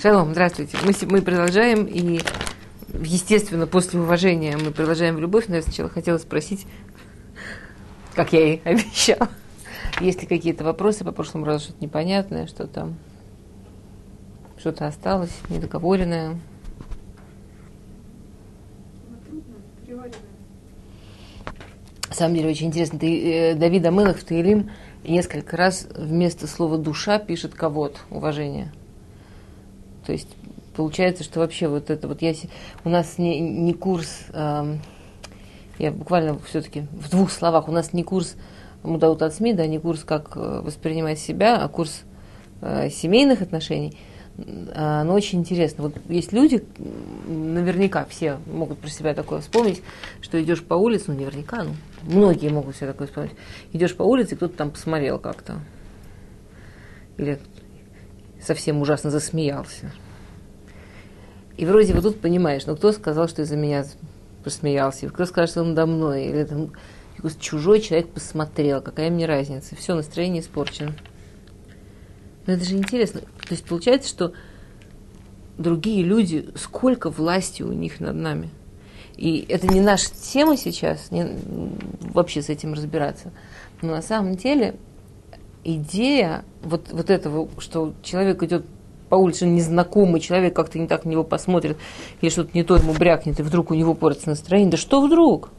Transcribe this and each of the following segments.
Шалом, здравствуйте. Мы, мы продолжаем, и, естественно, после уважения мы продолжаем в любовь, но я сначала хотела спросить, как я и обещала, есть ли какие-то вопросы по прошлому разу, что-то непонятное, что там, что-то осталось, недоговоренное. На самом деле очень интересно. Ты, э, Давид Амелах в Таилим несколько раз вместо слова душа пишет кого-то, уважение. То есть получается, что вообще вот это вот я у нас не, не курс, э, я буквально все-таки в двух словах, у нас не курс Мудаут от СМИ, да, не курс, как э, воспринимать себя, а курс э, семейных отношений. А, но очень интересно. Вот есть люди, наверняка все могут про себя такое вспомнить, что идешь по улице, ну наверняка, ну, многие могут себе такое вспомнить. Идешь по улице, кто-то там посмотрел как-то. Или совсем ужасно засмеялся. И вроде вот тут понимаешь, ну кто сказал, что из-за меня посмеялся, кто сказал, что он надо мной, или там чужой человек посмотрел, какая мне разница, все, настроение испорчено. Но это же интересно. То есть получается, что другие люди, сколько власти у них над нами. И это не наша тема сейчас, не, вообще с этим разбираться. Но на самом деле идея вот, вот этого, что человек идет по улице, незнакомый человек как-то не так на него посмотрит, или что-то не то ему брякнет, и вдруг у него портится настроение. Да что вдруг?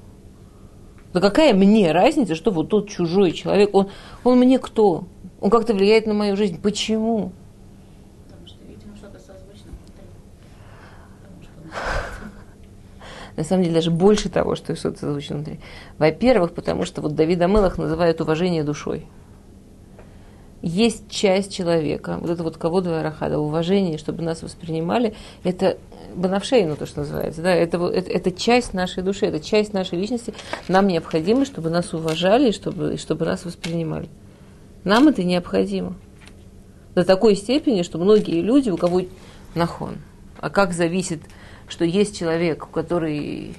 Да какая мне разница, что вот тот чужой человек, он, он мне кто? Он как-то влияет на мою жизнь. Почему? Потому что, видимо, что-то созвучно На самом деле, даже больше того, что что-то созвучно внутри. Во-первых, потому что вот Давид Амелах называют уважение душой есть часть человека, вот это вот кого рахада, уважение, чтобы нас воспринимали, это банавшейну, то, что называется, да, это, это, это часть нашей души, это часть нашей личности. Нам необходимо, чтобы нас уважали, чтобы, чтобы нас воспринимали. Нам это необходимо. До такой степени, что многие люди, у кого нахон. А как зависит, что есть человек, который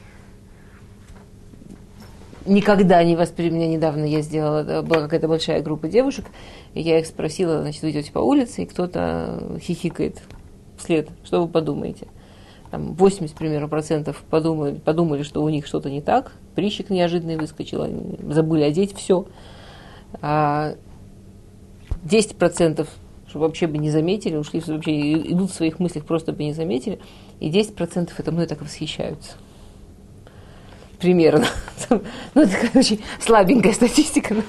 никогда не воспринял, меня недавно я сделала, была какая-то большая группа девушек, и я их спросила, значит, вы идете по улице, и кто-то хихикает вслед, что вы подумаете? Там 80, примерно, процентов подумали, подумали, что у них что-то не так, прищик неожиданный выскочил, они забыли одеть все. А 10 процентов, что вообще бы не заметили, ушли, вообще идут в своих мыслях, просто бы не заметили, и 10 процентов это мной так восхищаются примерно. Ну, это очень слабенькая статистика на,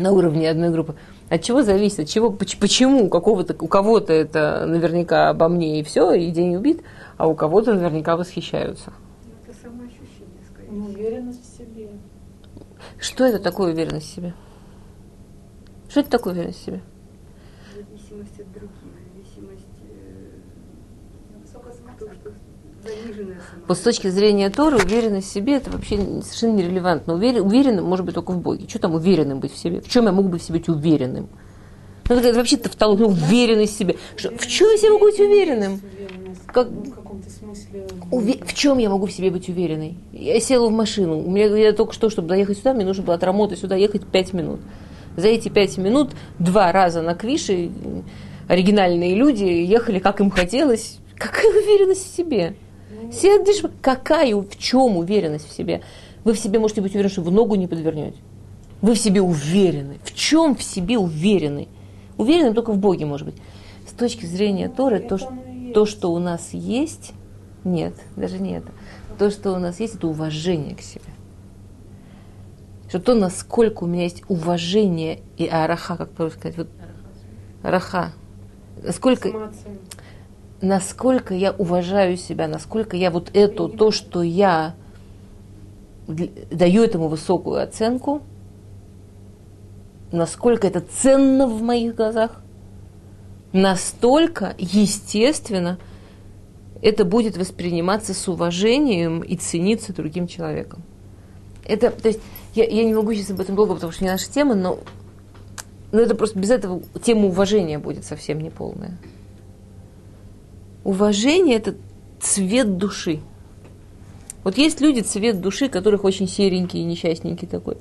на уровне одной группы. От чего зависит? От чего, почему у, какого-то, у кого-то это наверняка обо мне и все, и день убит, а у кого-то наверняка восхищаются? Это самоощущение, скорее. Уверенность в себе. Что это такое уверенность в себе? Что это такое уверенность в себе? Зависимость от других, зависимость... Э, вот с точки зрения Торы, уверенность в себе это вообще совершенно нерелевантно. Уверен, уверенным может быть только в Боге. Что там уверенным быть в себе? В чем я могу быть в себе быть уверенным? Ну, это вообще тавтология, ну, уверенность в себе. Что, в чем я себе могу быть уверенным? Как, уве, в чем я могу в себе быть уверенной? Я села в машину. У меня я только что, чтобы доехать сюда, мне нужно было от работы сюда ехать 5 минут. За эти 5 минут два раза на Квише оригинальные люди ехали, как им хотелось. Какая уверенность в себе? Сидишь, какая, в чем уверенность в себе? Вы в себе можете быть уверены, что вы ногу не подвернете. Вы в себе уверены. В чем в себе уверены? Уверены только в Боге, может быть. С точки зрения ну, Торы, то, то, что у нас есть, нет, даже не это. То, что у нас есть, это уважение к себе. Что то, насколько у меня есть уважение и араха, как по сказать, вот, араха. Насколько, насколько я уважаю себя, насколько я вот это, то, что я даю этому высокую оценку, насколько это ценно в моих глазах, настолько естественно это будет восприниматься с уважением и цениться другим человеком. Это, то есть, я, я не могу сейчас об этом долго, потому что не наша тема, но, но это просто без этого тема уважения будет совсем неполная. Уважение – это цвет души. Вот есть люди, цвет души, которых очень серенький и несчастненький такой.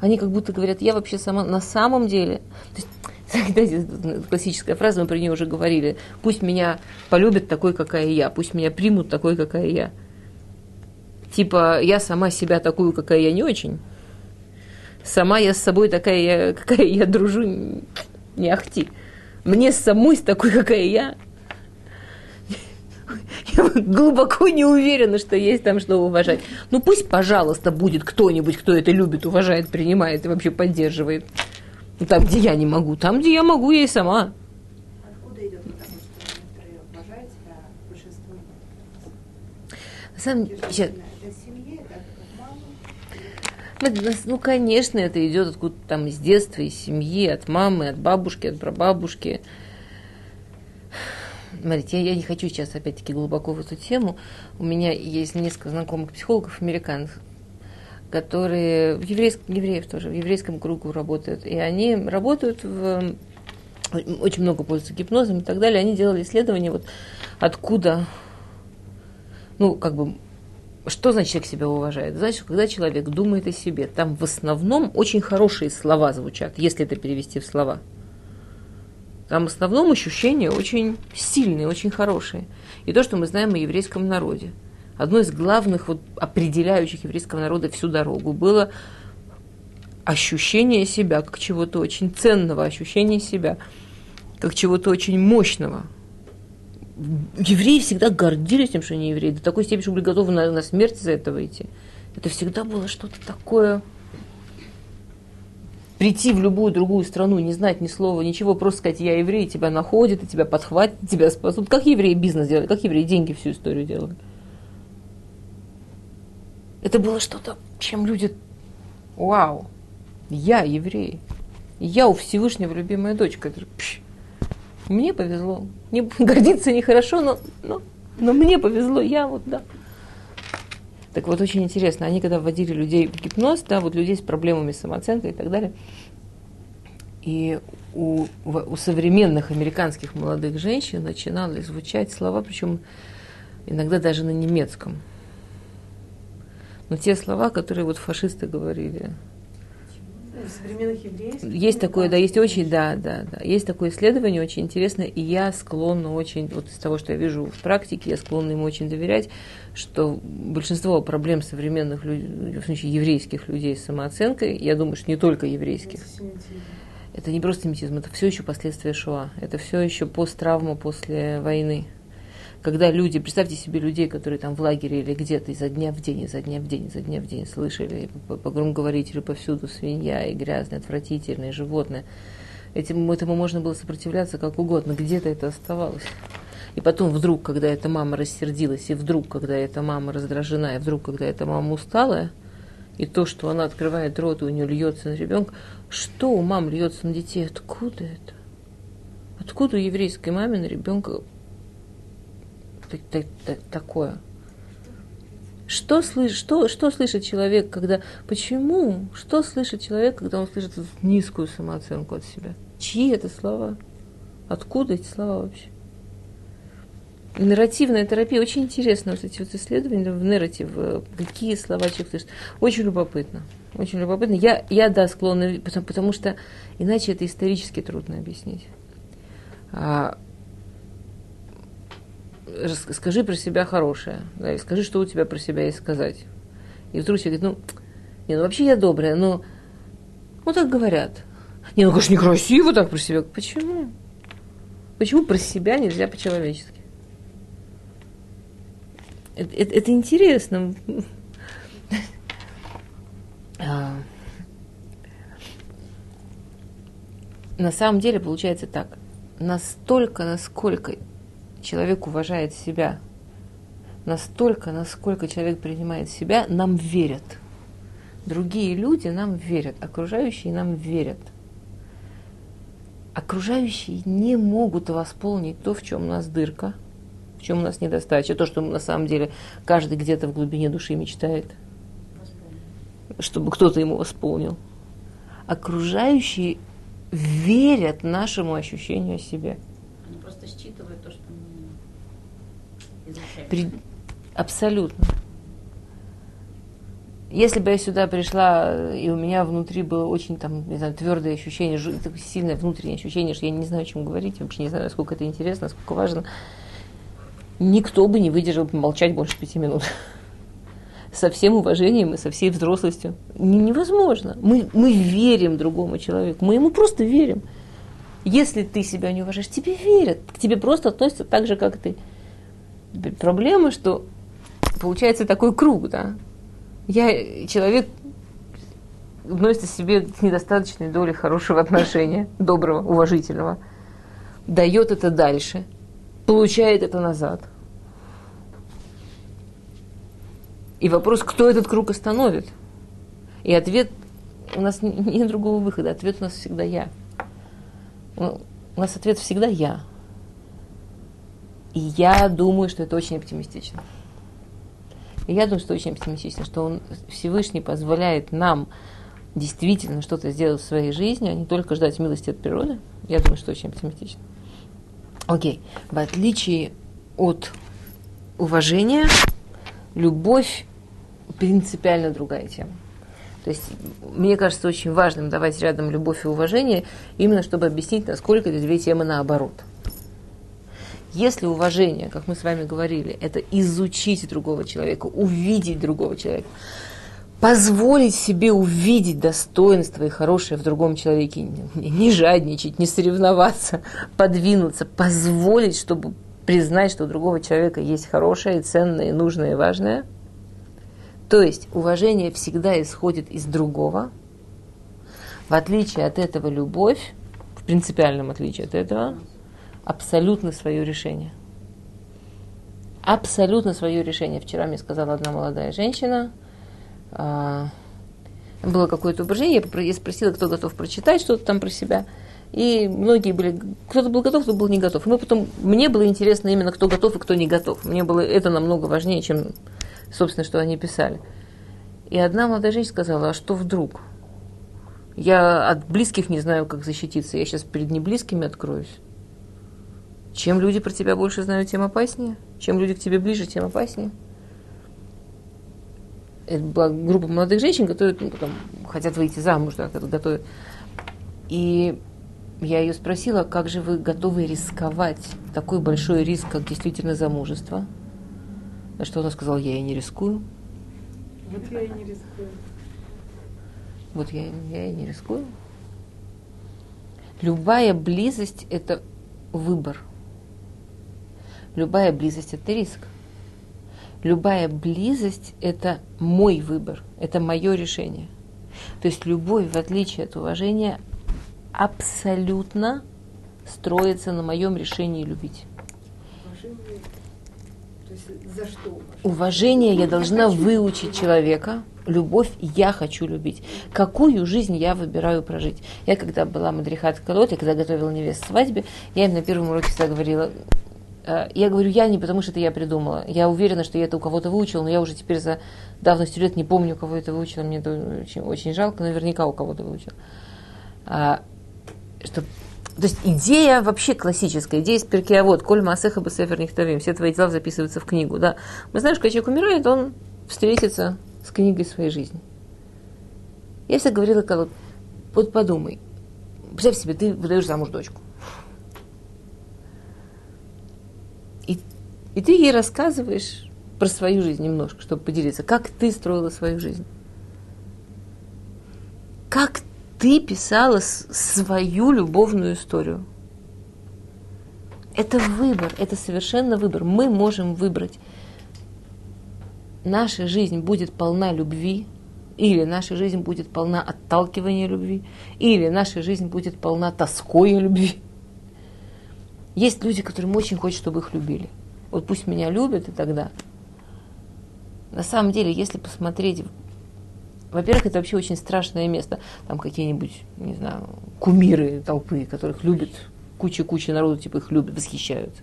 Они как будто говорят, я вообще сама, на самом деле, то есть классическая фраза, мы про нее уже говорили. Пусть меня полюбят такой, какая я, пусть меня примут такой, какая я. Типа, я сама себя такую, какая я не очень. Сама я с собой такая, какая я дружу, не ахти. Мне самой с такой, какая я, я глубоко не уверена, что есть там что уважать. Ну пусть, пожалуйста, будет кто-нибудь, кто это любит, уважает, принимает и вообще поддерживает. Ну, там, где я не могу, там, где я могу, я и сама. Откуда идет потому что некоторые уважают себя, большинство На самом деле, ну, конечно, это идет откуда-то там из детства, из семьи, от мамы, от бабушки, от прабабушки. Смотрите, я, я не хочу сейчас опять-таки глубоко в эту тему. У меня есть несколько знакомых психологов американцев, которые в еврейском, евреев тоже, в еврейском кругу работают. И они работают в очень много пользуются гипнозом и так далее. Они делали исследования, вот откуда, ну, как бы, что значит человек себя уважает? Значит, когда человек думает о себе, там в основном очень хорошие слова звучат, если это перевести в слова. Там в основном ощущения очень сильные, очень хорошие. И то, что мы знаем о еврейском народе. Одно из главных вот, определяющих еврейского народа всю дорогу было ощущение себя как чего-то очень ценного, ощущение себя как чего-то очень мощного. Евреи всегда гордились тем, что они евреи, до такой степени, что были готовы на, на смерть за это выйти. Это всегда было что-то такое прийти в любую другую страну, не знать ни слова, ничего, просто сказать, я еврей, тебя находят, и тебя подхватят, тебя спасут. Как евреи бизнес делали, как евреи деньги всю историю делали. Это было что-то, чем люди... Вау, я еврей. Я у Всевышнего любимая дочка. Пш, мне повезло. Мне гордиться нехорошо, но, но, но мне повезло. Я вот, да. Так вот, очень интересно, они когда вводили людей в гипноз, да, вот людей с проблемами самооценкой и так далее, и у, у современных американских молодых женщин начинали звучать слова, причем иногда даже на немецком. Но те слова, которые вот фашисты говорили, современных евреев? Есть такое, да, есть очень, да, да, да. Есть такое исследование очень интересное, и я склонна очень, вот из того, что я вижу в практике, я склонна ему очень доверять, что большинство проблем современных людей, в смысле еврейских людей с самооценкой, я думаю, что не только еврейских, это не просто антисемитизм, это все еще последствия Шоа, это все еще посттравма после войны когда люди, представьте себе людей, которые там в лагере или где-то изо дня в день, изо дня в день, изо дня в день слышали по, по громкоговорителю повсюду свинья и грязное, отвратительное животное. Этим, этому можно было сопротивляться как угодно, где-то это оставалось. И потом вдруг, когда эта мама рассердилась, и вдруг, когда эта мама раздражена, и вдруг, когда эта мама усталая, и то, что она открывает рот, и у нее льется на ребенка, что у мам льется на детей? Откуда это? Откуда у еврейской маме на ребенка такое? Что, слышит, что, что слышит человек, когда... Почему? Что слышит человек, когда он слышит низкую самооценку от себя? Чьи это слова? Откуда эти слова вообще? Нарративная терапия. Очень интересно вот эти вот исследования в нарратив. Какие слова человек слышит. Очень любопытно. Очень любопытно. Я, я да, склонна, потому, потому что иначе это исторически трудно объяснить. А, скажи про себя хорошее, да, и скажи, что у тебя про себя есть сказать. И вдруг человек говорит, ну, не, ну вообще я добрая, но ну так говорят. Не, ну, конечно, некрасиво так про себя. Почему? Почему про себя нельзя по-человечески? Это, это, это интересно. А. На самом деле получается так. Настолько, насколько человек уважает себя, настолько, насколько человек принимает себя, нам верят. Другие люди нам верят, окружающие нам верят. Окружающие не могут восполнить то, в чем у нас дырка, в чем у нас недостача, то, что на самом деле каждый где-то в глубине души мечтает, чтобы кто-то ему восполнил. Окружающие верят нашему ощущению о себе. Просто считывают то, что при... Абсолютно. Если бы я сюда пришла, и у меня внутри было очень там, не знаю, твердое ощущение, сильное внутреннее ощущение, что я не знаю, о чем говорить, вообще не знаю, насколько это интересно, насколько важно, никто бы не выдержал молчать больше пяти минут. Со всем уважением и со всей взрослостью. Невозможно. Мы, мы верим другому человеку, мы ему просто верим. Если ты себя не уважаешь, тебе верят, к тебе просто относятся так же, как ты. Проблема, что получается такой круг, да, я человек относится себе недостаточной долей хорошего отношения, доброго, уважительного, дает это дальше, получает это назад. И вопрос, кто этот круг остановит? И ответ, у нас нет другого выхода, ответ у нас всегда я. У нас ответ всегда я. И я думаю, что это очень оптимистично. И я думаю, что очень оптимистично, что он, Всевышний позволяет нам действительно что-то сделать в своей жизни, а не только ждать милости от природы. Я думаю, что очень оптимистично. Окей. В отличие от уважения, любовь принципиально другая тема. То есть мне кажется очень важным давать рядом любовь и уважение, именно чтобы объяснить, насколько эти две темы наоборот – если уважение, как мы с вами говорили, это изучить другого человека, увидеть другого человека, позволить себе увидеть достоинство и хорошее в другом человеке, не, жадничать, не соревноваться, подвинуться, позволить, чтобы признать, что у другого человека есть хорошее, ценное, нужное и важное. То есть уважение всегда исходит из другого. В отличие от этого любовь, в принципиальном отличие от этого, абсолютно свое решение. Абсолютно свое решение. Вчера мне сказала одна молодая женщина, а, было какое-то упражнение, я спросила, кто готов прочитать что-то там про себя. И многие были, кто-то был готов, кто был не готов. И мы потом, мне было интересно именно, кто готов и кто не готов. Мне было это намного важнее, чем, собственно, что они писали. И одна молодая женщина сказала, а что вдруг? Я от близких не знаю, как защититься. Я сейчас перед неблизкими откроюсь. Чем люди про тебя больше знают, тем опаснее. Чем люди к тебе ближе, тем опаснее. Это была группа молодых женщин, которые ну, там, хотят выйти замуж, да, готовят. И я ее спросила, как же вы готовы рисковать такой большой риск, как действительно замужество? На что она сказала, я и не рискую. Вот я и не рискую. Вот я, я и не рискую. Любая близость – это выбор – Любая близость – это риск. Любая близость – это мой выбор, это мое решение. То есть любовь, в отличие от уважения, абсолютно строится на моем решении любить. За что уважение? Я должна выучить человека. Любовь я хочу любить. Какую жизнь я выбираю прожить? Я когда была мадрихат колот, я когда готовила невест свадьбе, я им на первом уроке всегда говорила, Э, я говорю я не потому, что это я придумала. Я уверена, что я это у кого-то выучила, но я уже теперь за давностью лет не помню, у кого это выучила. Мне это очень, очень жалко, наверняка у кого-то выучила. А, что, то есть идея вообще классическая, идея из перкея вот, коль маасеха бесефер нихтавим, все твои дела записываются в книгу. Да. Мы знаем, что когда человек умирает, он встретится с книгой своей жизни. Я всегда говорила, как вот, подумай, представь себе, ты выдаешь замуж дочку. И ты ей рассказываешь про свою жизнь немножко, чтобы поделиться, как ты строила свою жизнь. Как ты писала свою любовную историю. Это выбор, это совершенно выбор. Мы можем выбрать. Наша жизнь будет полна любви, или наша жизнь будет полна отталкивания любви, или наша жизнь будет полна тоской любви. Есть люди, которым очень хочется, чтобы их любили вот пусть меня любят и тогда. На самом деле, если посмотреть, во-первых, это вообще очень страшное место. Там какие-нибудь, не знаю, кумиры толпы, которых любят, куча-куча народу, типа их любят, восхищаются.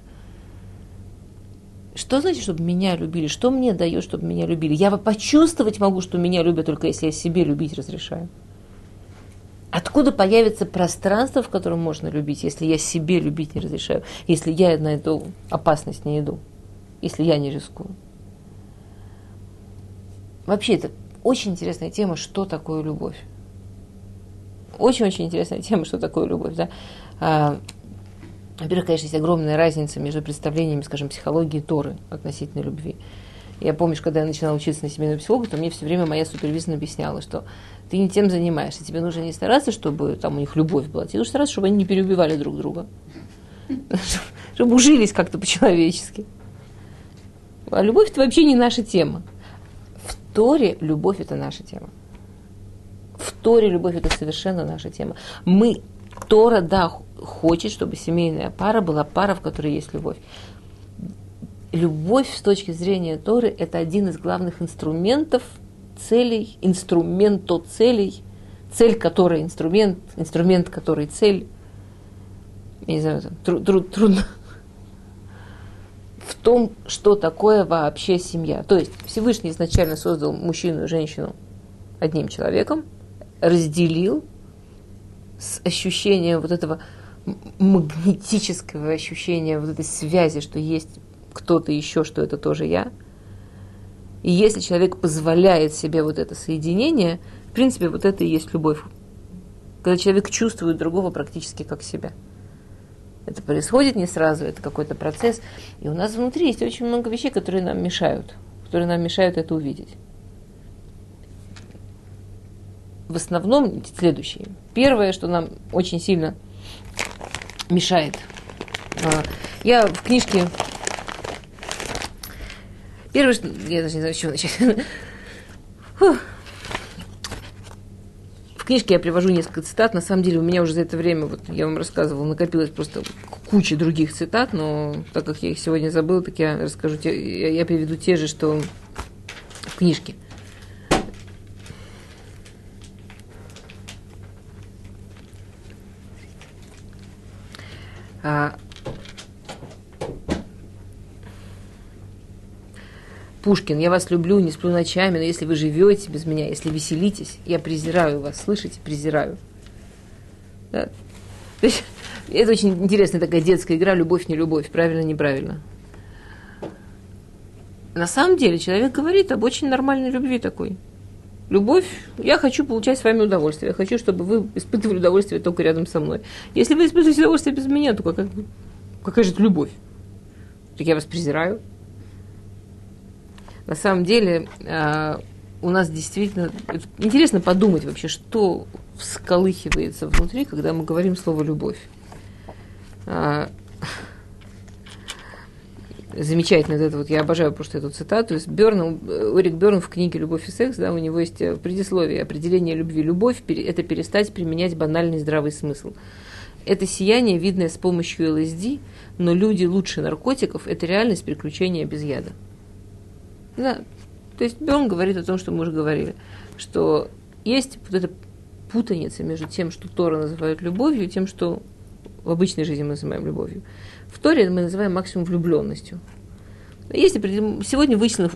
Что значит, чтобы меня любили? Что мне дает, чтобы меня любили? Я почувствовать могу, что меня любят, только если я себе любить разрешаю. Откуда появится пространство, в котором можно любить, если я себе любить не разрешаю, если я на эту опасность не иду, если я не рискую? Вообще это очень интересная тема, что такое любовь. Очень-очень интересная тема, что такое любовь. Да? А, во-первых, конечно, есть огромная разница между представлениями, скажем, психологии Торы относительно любви. Я помню, когда я начинала учиться на семейного психолога, то мне все время моя супервизор объясняла, что ты не тем занимаешься. Тебе нужно не стараться, чтобы там у них любовь была. Тебе нужно стараться, чтобы они не переубивали друг друга. Чтобы ужились как-то по-человечески. А любовь это вообще не наша тема. Торе любовь это наша тема. В Торе любовь это совершенно наша тема. Мы, Тора, да, хочет, чтобы семейная пара была пара, в которой есть любовь. Любовь с точки зрения Торы – это один из главных инструментов целей, инструменту целей, цель которой инструмент, инструмент который цель. Я не знаю, тру, тру, трудно в том, что такое вообще семья. То есть Всевышний изначально создал мужчину и женщину одним человеком, разделил с ощущением вот этого магнетического ощущения, вот этой связи, что есть кто-то еще, что это тоже я. И если человек позволяет себе вот это соединение, в принципе, вот это и есть любовь. Когда человек чувствует другого практически как себя. Это происходит не сразу, это какой-то процесс. И у нас внутри есть очень много вещей, которые нам мешают, которые нам мешают это увидеть. В основном следующее. Первое, что нам очень сильно мешает. А, я в книжке... Первое, что... Я даже не знаю, с чего начать. Книжке я привожу несколько цитат. На самом деле у меня уже за это время, вот я вам рассказывала, накопилось просто куча других цитат, но так как я их сегодня забыла, так я расскажу, те, я приведу те же, что в книжке. А, Пушкин, я вас люблю, не сплю ночами, но если вы живете без меня, если веселитесь, я презираю вас, слышите, презираю. Да. Это очень интересная такая детская игра, любовь, не любовь, правильно, неправильно. На самом деле человек говорит об очень нормальной любви такой. Любовь, я хочу получать с вами удовольствие. Я хочу, чтобы вы испытывали удовольствие только рядом со мной. Если вы испытываете удовольствие без меня, то какая, какая же это любовь? Так я вас презираю. На самом деле а, у нас действительно интересно подумать вообще, что всколыхивается внутри, когда мы говорим слово любовь. А, замечательно это вот, я обожаю просто эту цитату из Берна, Эрик Берн в книге «Любовь и секс», да, у него есть э, предисловие, определение любви. Любовь – это перестать применять банальный здравый смысл. Это сияние, видное с помощью ЛСД, но люди лучше наркотиков – это реальность приключения без яда. Да. То есть Берн говорит о том, что мы уже говорили, что есть вот эта путаница между тем, что Тора называют любовью, и тем, что в обычной жизни мы называем любовью. В Торе мы называем максимум влюбленностью. Есть сегодня вычислена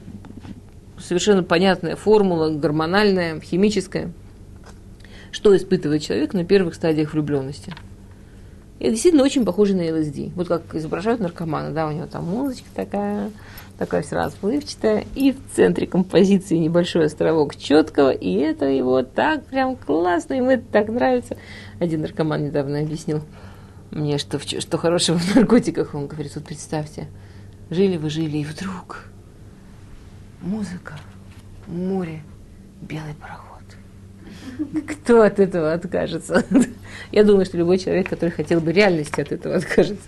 совершенно понятная формула, гормональная, химическая, что испытывает человек на первых стадиях влюбленности. И это действительно очень похоже на ЛСД. Вот как изображают наркомана, да, у него там музычка такая, такая вся расплывчатая, и в центре композиции небольшой островок четкого, и это его так прям классно, ему это так нравится. Один наркоман недавно объяснил мне, что, что хорошего в наркотиках. Он говорит, вот представьте, жили вы, жили, и вдруг музыка, море, белый пароход. Кто от этого откажется? Я думаю, что любой человек, который хотел бы реальности от этого откажется.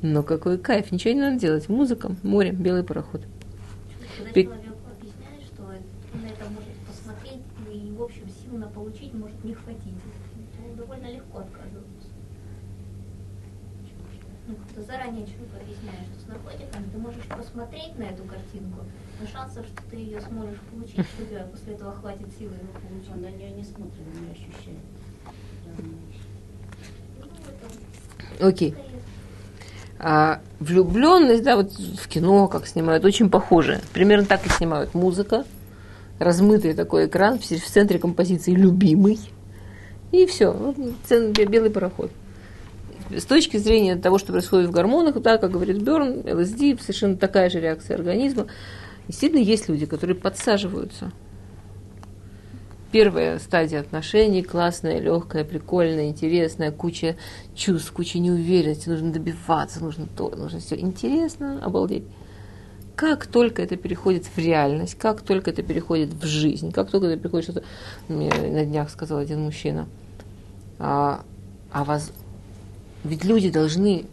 Но какой кайф, ничего не надо делать. Музыка, море, белый пароход. Когда человек объясняет, что он это может посмотреть и, в общем, силу на получить может не хватить, то довольно легко отказываться. Ну, как-то заранее человек объясняет, что с наркотиками ты можешь посмотреть на эту картинку, но шансов, что ты ее сможешь получить, что у тебя после этого хватит силы ее получить. Он на нее не смотрит, он ее ощущает. Ну, Окей. Okay. А влюбленность, да, вот в кино, как снимают, очень похоже. Примерно так и снимают музыка. Размытый такой экран, в центре композиции «любимый». И все, белый пароход. С точки зрения того, что происходит в гормонах, да, как говорит Берн, ЛСД, совершенно такая же реакция организма. Действительно, есть люди, которые подсаживаются. Первая стадия отношений, классная, легкая, прикольная, интересная, куча чувств, куча неуверенности, нужно добиваться, нужно то, нужно все. Интересно, обалдеть. Как только это переходит в реальность, как только это переходит в жизнь, как только это переходит что-то, мне на днях сказал один мужчина, а, а вас, ведь люди должны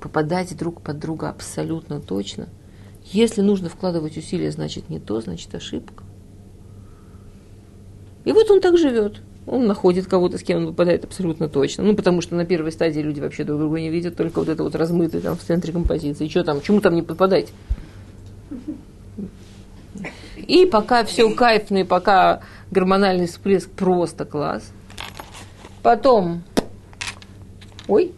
попадать друг под друга абсолютно точно. Если нужно вкладывать усилия, значит не то, значит ошибка. И вот он так живет. Он находит кого-то, с кем он выпадает абсолютно точно. Ну, потому что на первой стадии люди вообще друг друга не видят, только вот это вот размытый там в центре композиции. Что там, чему там не попадать? И пока все кайфно, пока гормональный всплеск просто класс. Потом, ой,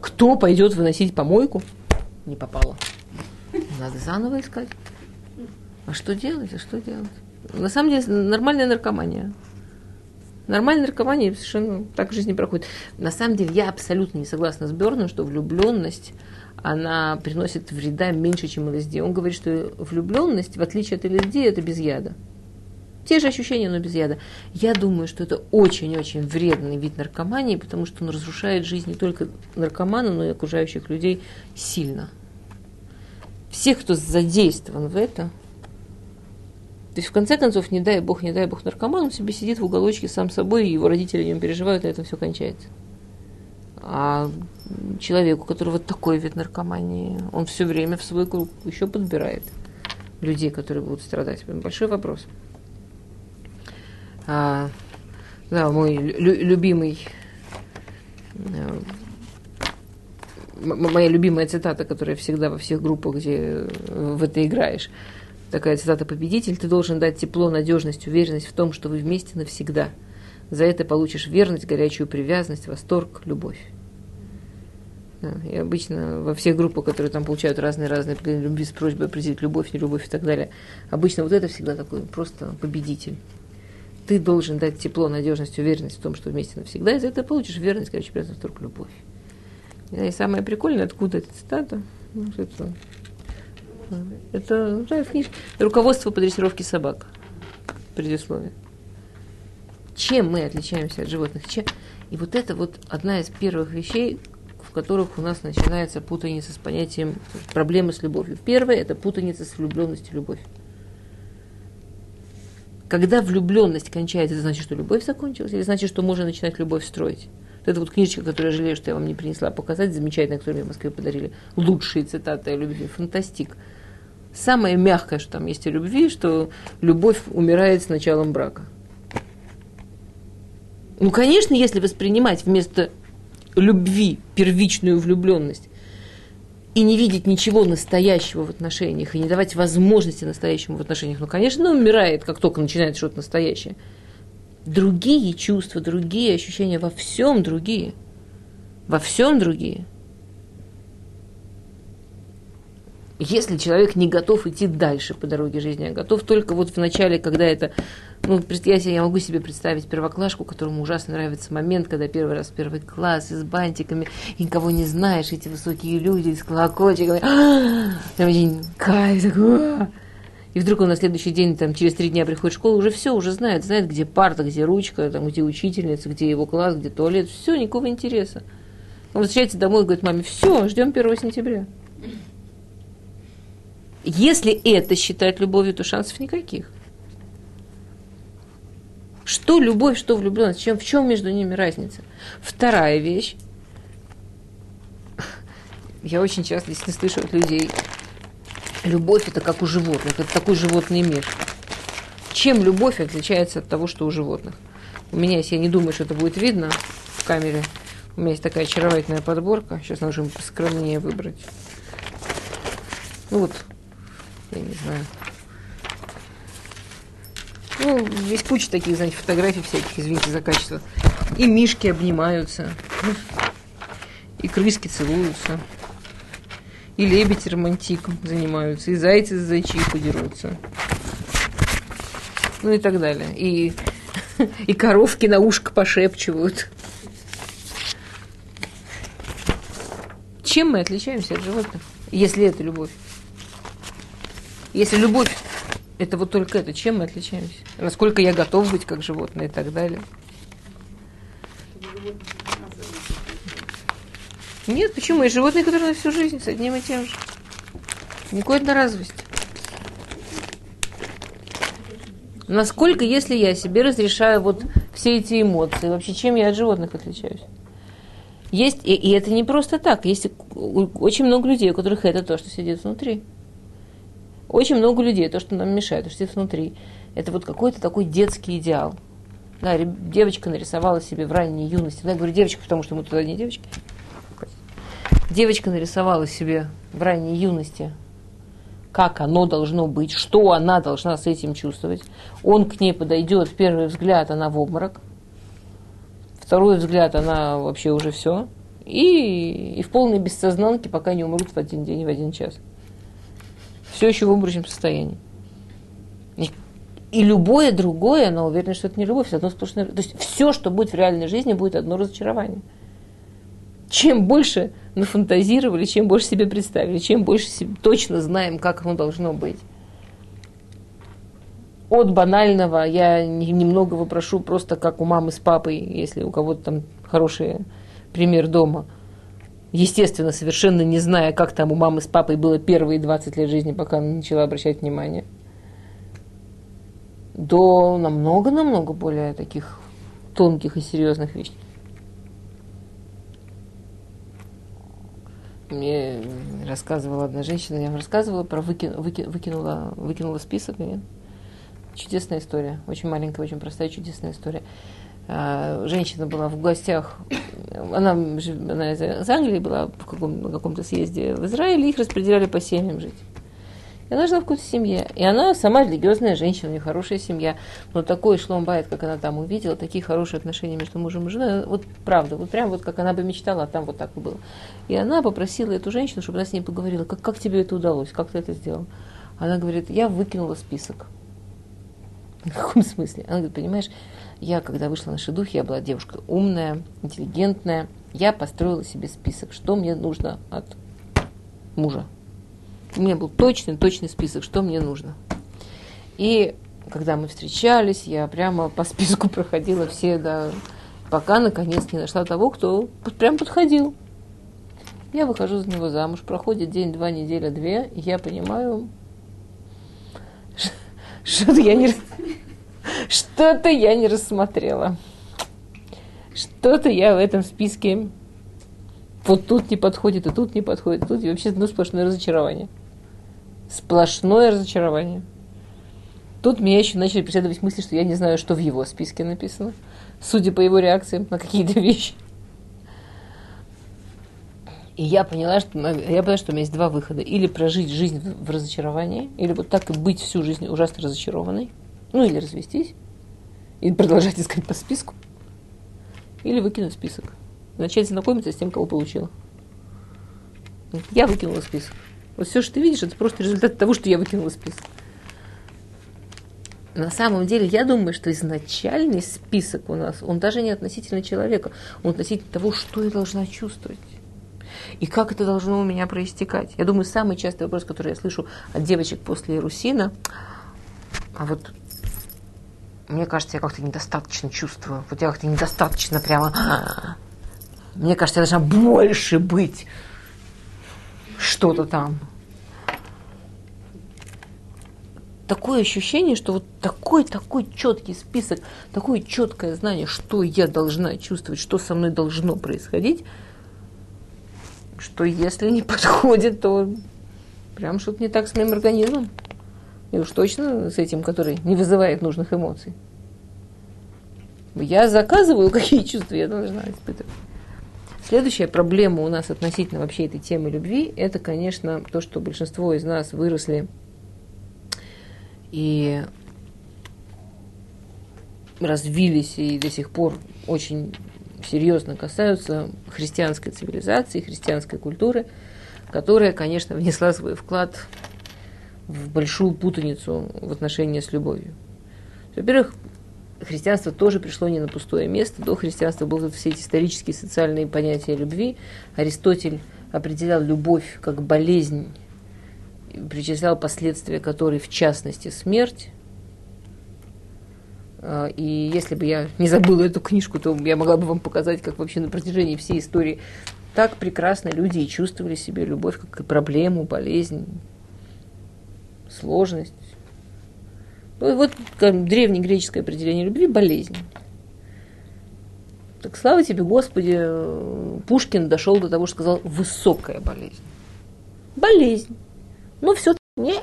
кто пойдет выносить помойку? Не попало. Надо заново искать. А что делать? А что делать? На самом деле нормальная наркомания. Нормальная наркомания совершенно так жизнь не проходит. На самом деле я абсолютно не согласна с Берном, что влюбленность она приносит вреда меньше, чем ЛСД. Он говорит, что влюбленность, в отличие от ЛСД, это без яда. Те же ощущения, но без яда. Я думаю, что это очень-очень вредный вид наркомании, потому что он разрушает жизнь не только наркомана, но и окружающих людей сильно. Всех, кто задействован в это, то есть, в конце концов, не дай бог, не дай бог наркоман, он себе сидит в уголочке сам собой, и его родители о нем переживают, и это все кончается. А человеку, у которого такой вид наркомании, он все время в свой круг еще подбирает людей, которые будут страдать. Большой вопрос. А, да, мой лю- любимый, э, моя любимая цитата, которая всегда во всех группах, где в это играешь – такая цитата «Победитель, ты должен дать тепло, надежность, уверенность в том, что вы вместе навсегда. За это получишь верность, горячую привязанность, восторг, любовь». И обычно во всех группах, которые там получают разные-разные любви с просьбой определить любовь, не любовь и так далее, обычно вот это всегда такой просто победитель. Ты должен дать тепло, надежность, уверенность в том, что вместе навсегда, и за это получишь верность, короче, привязанность, восторг, любовь. И самое прикольное, откуда эта цитата, ну, это да, в книжке. Руководство по дрессировке собак. Предисловие. Чем мы отличаемся от животных? Чем? И вот это вот одна из первых вещей, в которых у нас начинается путаница с понятием проблемы с любовью. Первое – это путаница с влюбленностью любовь. Когда влюбленность кончается, это значит, что любовь закончилась, или значит, что можно начинать любовь строить? Вот эта вот книжечка, которую я жалею, что я вам не принесла показать, замечательная, которую мне в Москве подарили. Лучшие цитаты о любви. Фантастик. Самое мягкое, что там есть о любви, что любовь умирает с началом брака. Ну, конечно, если воспринимать вместо любви первичную влюбленность и не видеть ничего настоящего в отношениях, и не давать возможности настоящему в отношениях, ну, конечно, умирает, как только начинает что-то настоящее. Другие чувства, другие ощущения, во всем другие. Во всем другие – если человек не готов идти дальше по дороге жизни, а готов только вот в начале, когда это, ну, я, я могу себе представить первоклашку, которому ужасно нравится момент, когда первый раз первый класс, и с бантиками, и никого не знаешь, эти высокие люди с колокольчиками, там очень кайф такой, и вдруг он на следующий день, там, через три дня приходит в школу, уже все, уже знает, знает, где парта, где ручка, там, где учительница, где его класс, где туалет, все, никакого интереса. Он возвращается домой и говорит маме, все, ждем 1 сентября. Если это считать любовью, то шансов никаких. Что любовь, что влюбленность, чем, в чем между ними разница? Вторая вещь. Я очень часто действительно слышу от людей, любовь это как у животных, это такой животный мир. Чем любовь отличается от того, что у животных? У меня есть, я не думаю, что это будет видно в камере, у меня есть такая очаровательная подборка, сейчас нужно скромнее выбрать. Ну вот, я не знаю. Ну, есть куча таких, знаете, фотографий всяких, извините за качество. И мишки обнимаются, и крыски целуются, и лебедь романтиком занимаются, и зайцы за зайчиху дерутся. Ну и так далее. И, и коровки на ушко пошепчивают. Чем мы отличаемся от животных, если это любовь? Если любовь Это вот только это. Чем мы отличаемся? Насколько я готов быть как животное и так далее. Нет, почему? Есть животные, которые на всю жизнь с одним и тем же. Никакой одноразовости. Насколько, если я себе разрешаю вот все эти эмоции, вообще чем я от животных отличаюсь? Есть, и, и это не просто так. Есть очень много людей, у которых это то, что сидит внутри. Очень много людей, то, что нам мешает, то, что сидит внутри. Это вот какой-то такой детский идеал. Да, девочка нарисовала себе в ранней юности. Да, я говорю девочка, потому что мы туда не девочки. Девочка нарисовала себе в ранней юности как оно должно быть, что она должна с этим чувствовать. Он к ней подойдет, в первый взгляд она в обморок, второй взгляд она вообще уже все. И, и в полной бессознанке, пока не умрут в один день и в один час. Все еще в обморочном состоянии. И, и любое другое, она уверена, что это не любовь, это одно сплошное... То есть все, что будет в реальной жизни, будет одно разочарование чем больше нафантазировали, чем больше себе представили, чем больше себе, точно знаем, как оно должно быть. От банального я немного вопрошу просто как у мамы с папой, если у кого-то там хороший пример дома. Естественно, совершенно не зная, как там у мамы с папой было первые 20 лет жизни, пока она начала обращать внимание. До намного-намного более таких тонких и серьезных вещей. Мне рассказывала одна женщина, я вам рассказывала про выки, выки, выкинула, выкинула список. Нет? Чудесная история, очень маленькая, очень простая, чудесная история. А, женщина была в гостях, она, она из Англии была в каком, каком-то съезде в Израиле, их распределяли по семьям жить. И она жила в какой-то семье. И она сама религиозная женщина, у нее хорошая семья. Но такой шлом байт, как она там увидела, такие хорошие отношения между мужем и женой, вот правда, вот прям вот как она бы мечтала, а там вот так и было. И она попросила эту женщину, чтобы она с ней поговорила, как, как тебе это удалось, как ты это сделал. Она говорит, я выкинула список. В каком смысле? Она говорит, понимаешь, я, когда вышла на шедух, я была девушка умная, интеллигентная. Я построила себе список, что мне нужно от мужа у меня был точный, точный список, что мне нужно. И когда мы встречались, я прямо по списку проходила все, да, пока наконец не нашла того, кто прям подходил. Я выхожу за него замуж, проходит день, два, неделя, две, и я понимаю, что-то я не, что-то я не рассмотрела. Что-то я в этом списке вот тут не подходит, и тут не подходит, тут и вообще ну, сплошное разочарование. Сплошное разочарование. Тут меня еще начали преследовать мысли, что я не знаю, что в его списке написано, судя по его реакциям на какие-то вещи. И я поняла, что, я поняла, что у меня есть два выхода. Или прожить жизнь в разочаровании, или вот так и быть всю жизнь ужасно разочарованной. Ну, или развестись, и продолжать искать по списку. Или выкинуть список. Начать знакомиться с тем, кого получила. Я выкинула список. Вот все, что ты видишь, это просто результат того, что я выкинула список. На самом деле, я думаю, что изначальный список у нас, он даже не относительно человека, он относительно того, что я должна чувствовать. И как это должно у меня проистекать. Я думаю, самый частый вопрос, который я слышу от девочек после Русина, а вот мне кажется, я как-то недостаточно чувствую. Вот я как-то недостаточно прямо... Мне кажется, я должна больше быть что-то там. такое ощущение, что вот такой, такой четкий список, такое четкое знание, что я должна чувствовать, что со мной должно происходить, что если не подходит, то прям что-то не так с моим организмом. И уж точно с этим, который не вызывает нужных эмоций. Я заказываю, какие чувства я должна испытывать. Следующая проблема у нас относительно вообще этой темы любви, это, конечно, то, что большинство из нас выросли и развились и до сих пор очень серьезно касаются христианской цивилизации, христианской культуры, которая, конечно, внесла свой вклад в большую путаницу в отношении с любовью. Во-первых, христианство тоже пришло не на пустое место. До христианства были все эти исторические социальные понятия любви. Аристотель определял любовь как болезнь причислял последствия которой, в частности, смерть. А, и если бы я не забыла эту книжку, то я могла бы вам показать, как вообще на протяжении всей истории так прекрасно люди и чувствовали себе любовь, как и проблему, болезнь, сложность. Вот древнегреческое определение любви – болезнь. Так слава тебе, Господи, Пушкин дошел до того, что сказал высокая болезнь. Болезнь. Ну, все не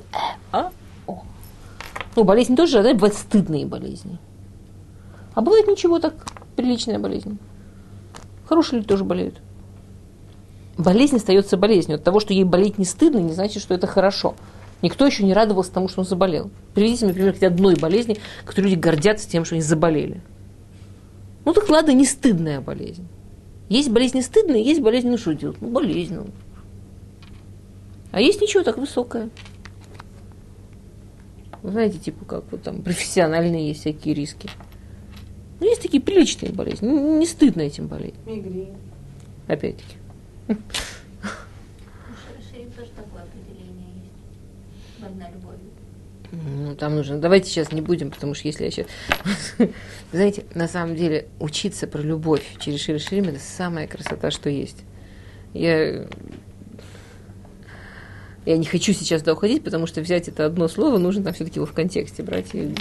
а, о. Ну, болезнь тоже, да, бывают стыдные болезни. А бывает ничего так, приличная болезнь. Хорошие люди тоже болеют. Болезнь остается болезнью. От того, что ей болеть не стыдно, не значит, что это хорошо. Никто еще не радовался тому, что он заболел. Приведите мне пример хоть одной болезни, которой люди гордятся тем, что они заболели. Ну так ладно, не стыдная болезнь. Есть болезнь стыдная, есть болезнь, ну что делать? Ну болезнь. Ну. А есть ничего так высокое. Вы знаете, типа как вот там профессиональные есть всякие риски. Ну, есть такие приличные болезни. Не, не стыдно этим болеть. Мигрень. Опять-таки. Ну, там нужно. Давайте сейчас не будем, потому что если я сейчас... Знаете, на самом деле, учиться про любовь через Шири Ширим – это самая красота, что есть. Я... Я не хочу сейчас туда уходить, потому что взять это одно слово нужно там все-таки его в контексте брать. И...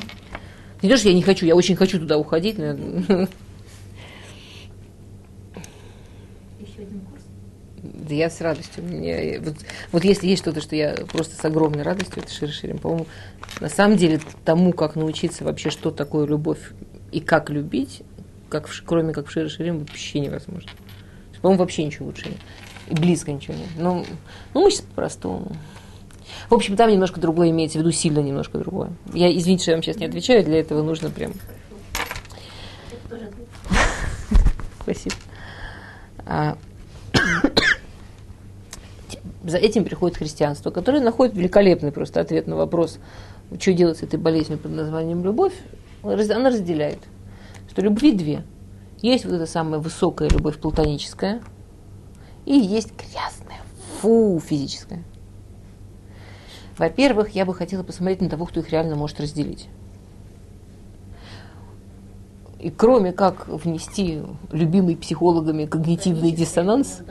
Не то, что я не хочу, я очень хочу туда уходить, но Да я с радостью. Мне, вот, вот если есть что-то, что я просто с огромной радостью, это Шир Ширим. По-моему, на самом деле, тому, как научиться вообще, что такое любовь и как любить, как в, кроме как в Шир Ширим, вообще невозможно. По-моему, вообще ничего лучше нет. И близко ничего нет. Но, ну, мы сейчас по-простому. В общем, там немножко другое имеется в виду, сильно немножко другое. Я, извините, что я вам сейчас не отвечаю, для этого нужно прям... Спасибо. За этим приходит христианство, которое находит великолепный просто ответ на вопрос, что делать с этой болезнью под названием любовь. Она разделяет, что любви две. Есть вот эта самая высокая любовь платоническая, и есть грязная, фу, физическая. Во-первых, я бы хотела посмотреть на того, кто их реально может разделить. И кроме как внести любимый психологами когнитивный диссонанс,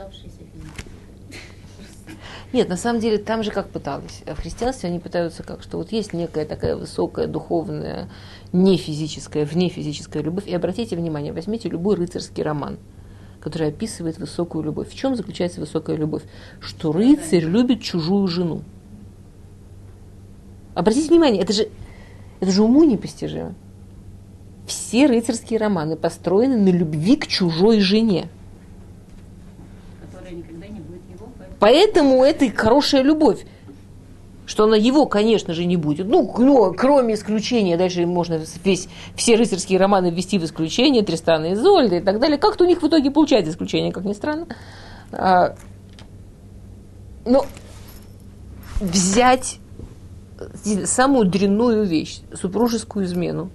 нет, на самом деле там же как пыталась. В христианстве они пытаются как, что вот есть некая такая высокая духовная, не физическая, вне физическая любовь. И обратите внимание, возьмите любой рыцарский роман, который описывает высокую любовь. В чем заключается высокая любовь? Что рыцарь любит чужую жену. Обратите внимание, это же, это же уму непостижимо. Все рыцарские романы построены на любви к чужой жене. Поэтому это и хорошая любовь. Что она его, конечно же, не будет. Ну, ну кроме исключения, дальше можно весь, все рыцарские романы ввести в исключение, Тристана и Зольда и так далее. Как-то у них в итоге получается исключение, как ни странно. А, но взять самую дрянную вещь, супружескую измену,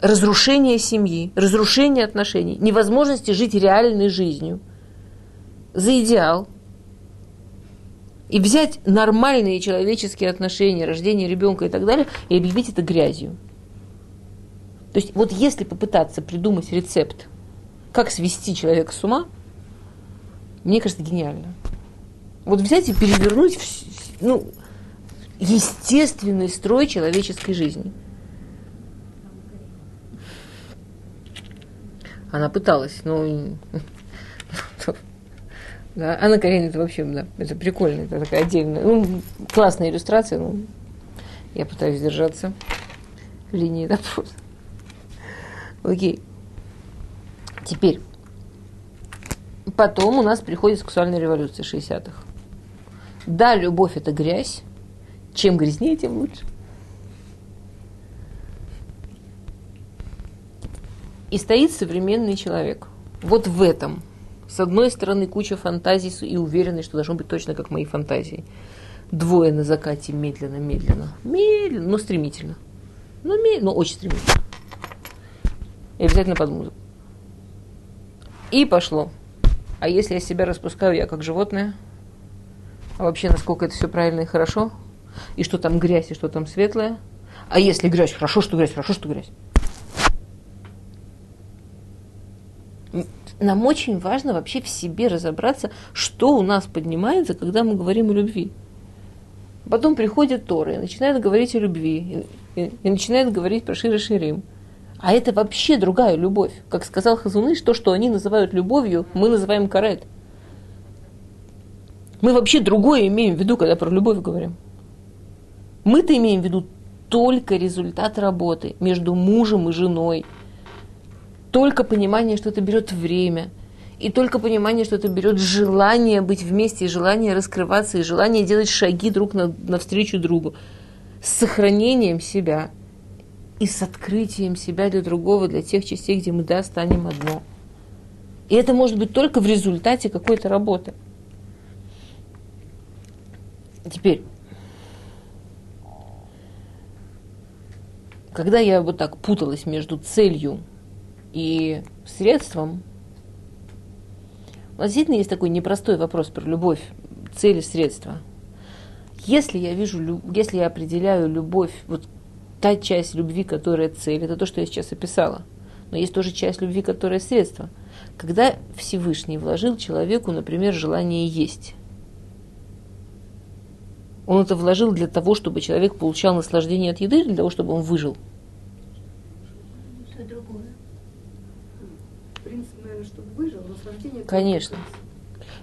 разрушение семьи, разрушение отношений, невозможности жить реальной жизнью – за идеал и взять нормальные человеческие отношения, рождение ребенка и так далее, и объявить это грязью. То есть вот если попытаться придумать рецепт, как свести человека с ума, мне кажется, гениально. Вот взять и перевернуть ну, естественный строй человеческой жизни. Она пыталась, но да. Анна Каренина это вообще, да, это прикольно, это такая отдельная, ну, классная иллюстрация, ну, я пытаюсь держаться линии, да, просто. Окей. Теперь. Потом у нас приходит сексуальная революция 60-х. Да, любовь – это грязь. Чем грязнее, тем лучше. И стоит современный человек. Вот в этом – с одной стороны, куча фантазий и уверенность, что должно быть точно как мои фантазии. Двое на закате медленно, медленно, медленно, но стремительно. Но, медленно, но очень стремительно. И обязательно под музыку. И пошло. А если я себя распускаю, я как животное? А вообще, насколько это все правильно и хорошо? И что там грязь, и что там светлое? А если грязь, хорошо, что грязь, хорошо, что грязь. Нам очень важно вообще в себе разобраться, что у нас поднимается, когда мы говорим о любви. Потом приходят Торы и начинают говорить о любви, и, и, начинают говорить про Шира Ширим. А это вообще другая любовь. Как сказал Хазуныш, то, что они называют любовью, мы называем карет. Мы вообще другое имеем в виду, когда про любовь говорим. Мы-то имеем в виду только результат работы между мужем и женой. Только понимание, что это берет время. И только понимание, что это берет желание быть вместе, и желание раскрываться, и желание делать шаги друг на, навстречу другу. С сохранением себя и с открытием себя для другого, для тех частей, где мы, да, станем одно. И это может быть только в результате какой-то работы. Теперь, когда я вот так путалась между целью и средством, у нас действительно есть такой непростой вопрос про любовь, цели, средства. Если я вижу, если я определяю любовь, вот та часть любви, которая цель, это то, что я сейчас описала. Но есть тоже часть любви, которая средство. Когда Всевышний вложил человеку, например, желание есть, он это вложил для того, чтобы человек получал наслаждение от еды, или для того, чтобы он выжил? Конечно.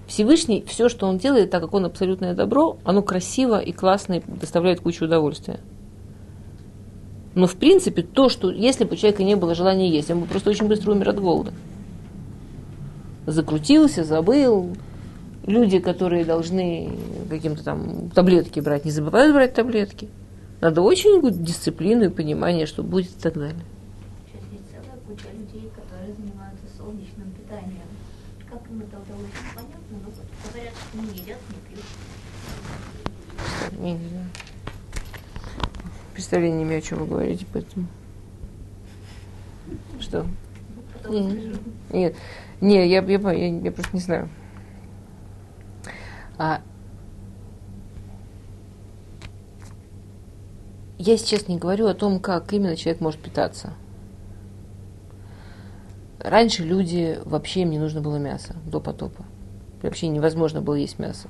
Всевышний, все, что он делает, так как он абсолютное добро, оно красиво и классно и доставляет кучу удовольствия. Но в принципе то, что если бы у человека не было желания есть, он бы просто очень быстро умер от голода. Закрутился, забыл, люди, которые должны каким-то там таблетки брать, не забывают брать таблетки. Надо очень дисциплину и понимание, что будет и так далее. Сейчас есть целая куча людей, которые занимаются солнечным питанием. Как им это удалось, непонятно, но говорят, что не едят, не пьют. Не, не знаю. Представления не имею, о чем вы говорите, поэтому. Что? Потом Нет, не, я, я, я, я просто не знаю. А я сейчас не говорю о том, как именно человек может питаться. Раньше люди вообще им не нужно было мясо до потопа. Вообще невозможно было есть мясо.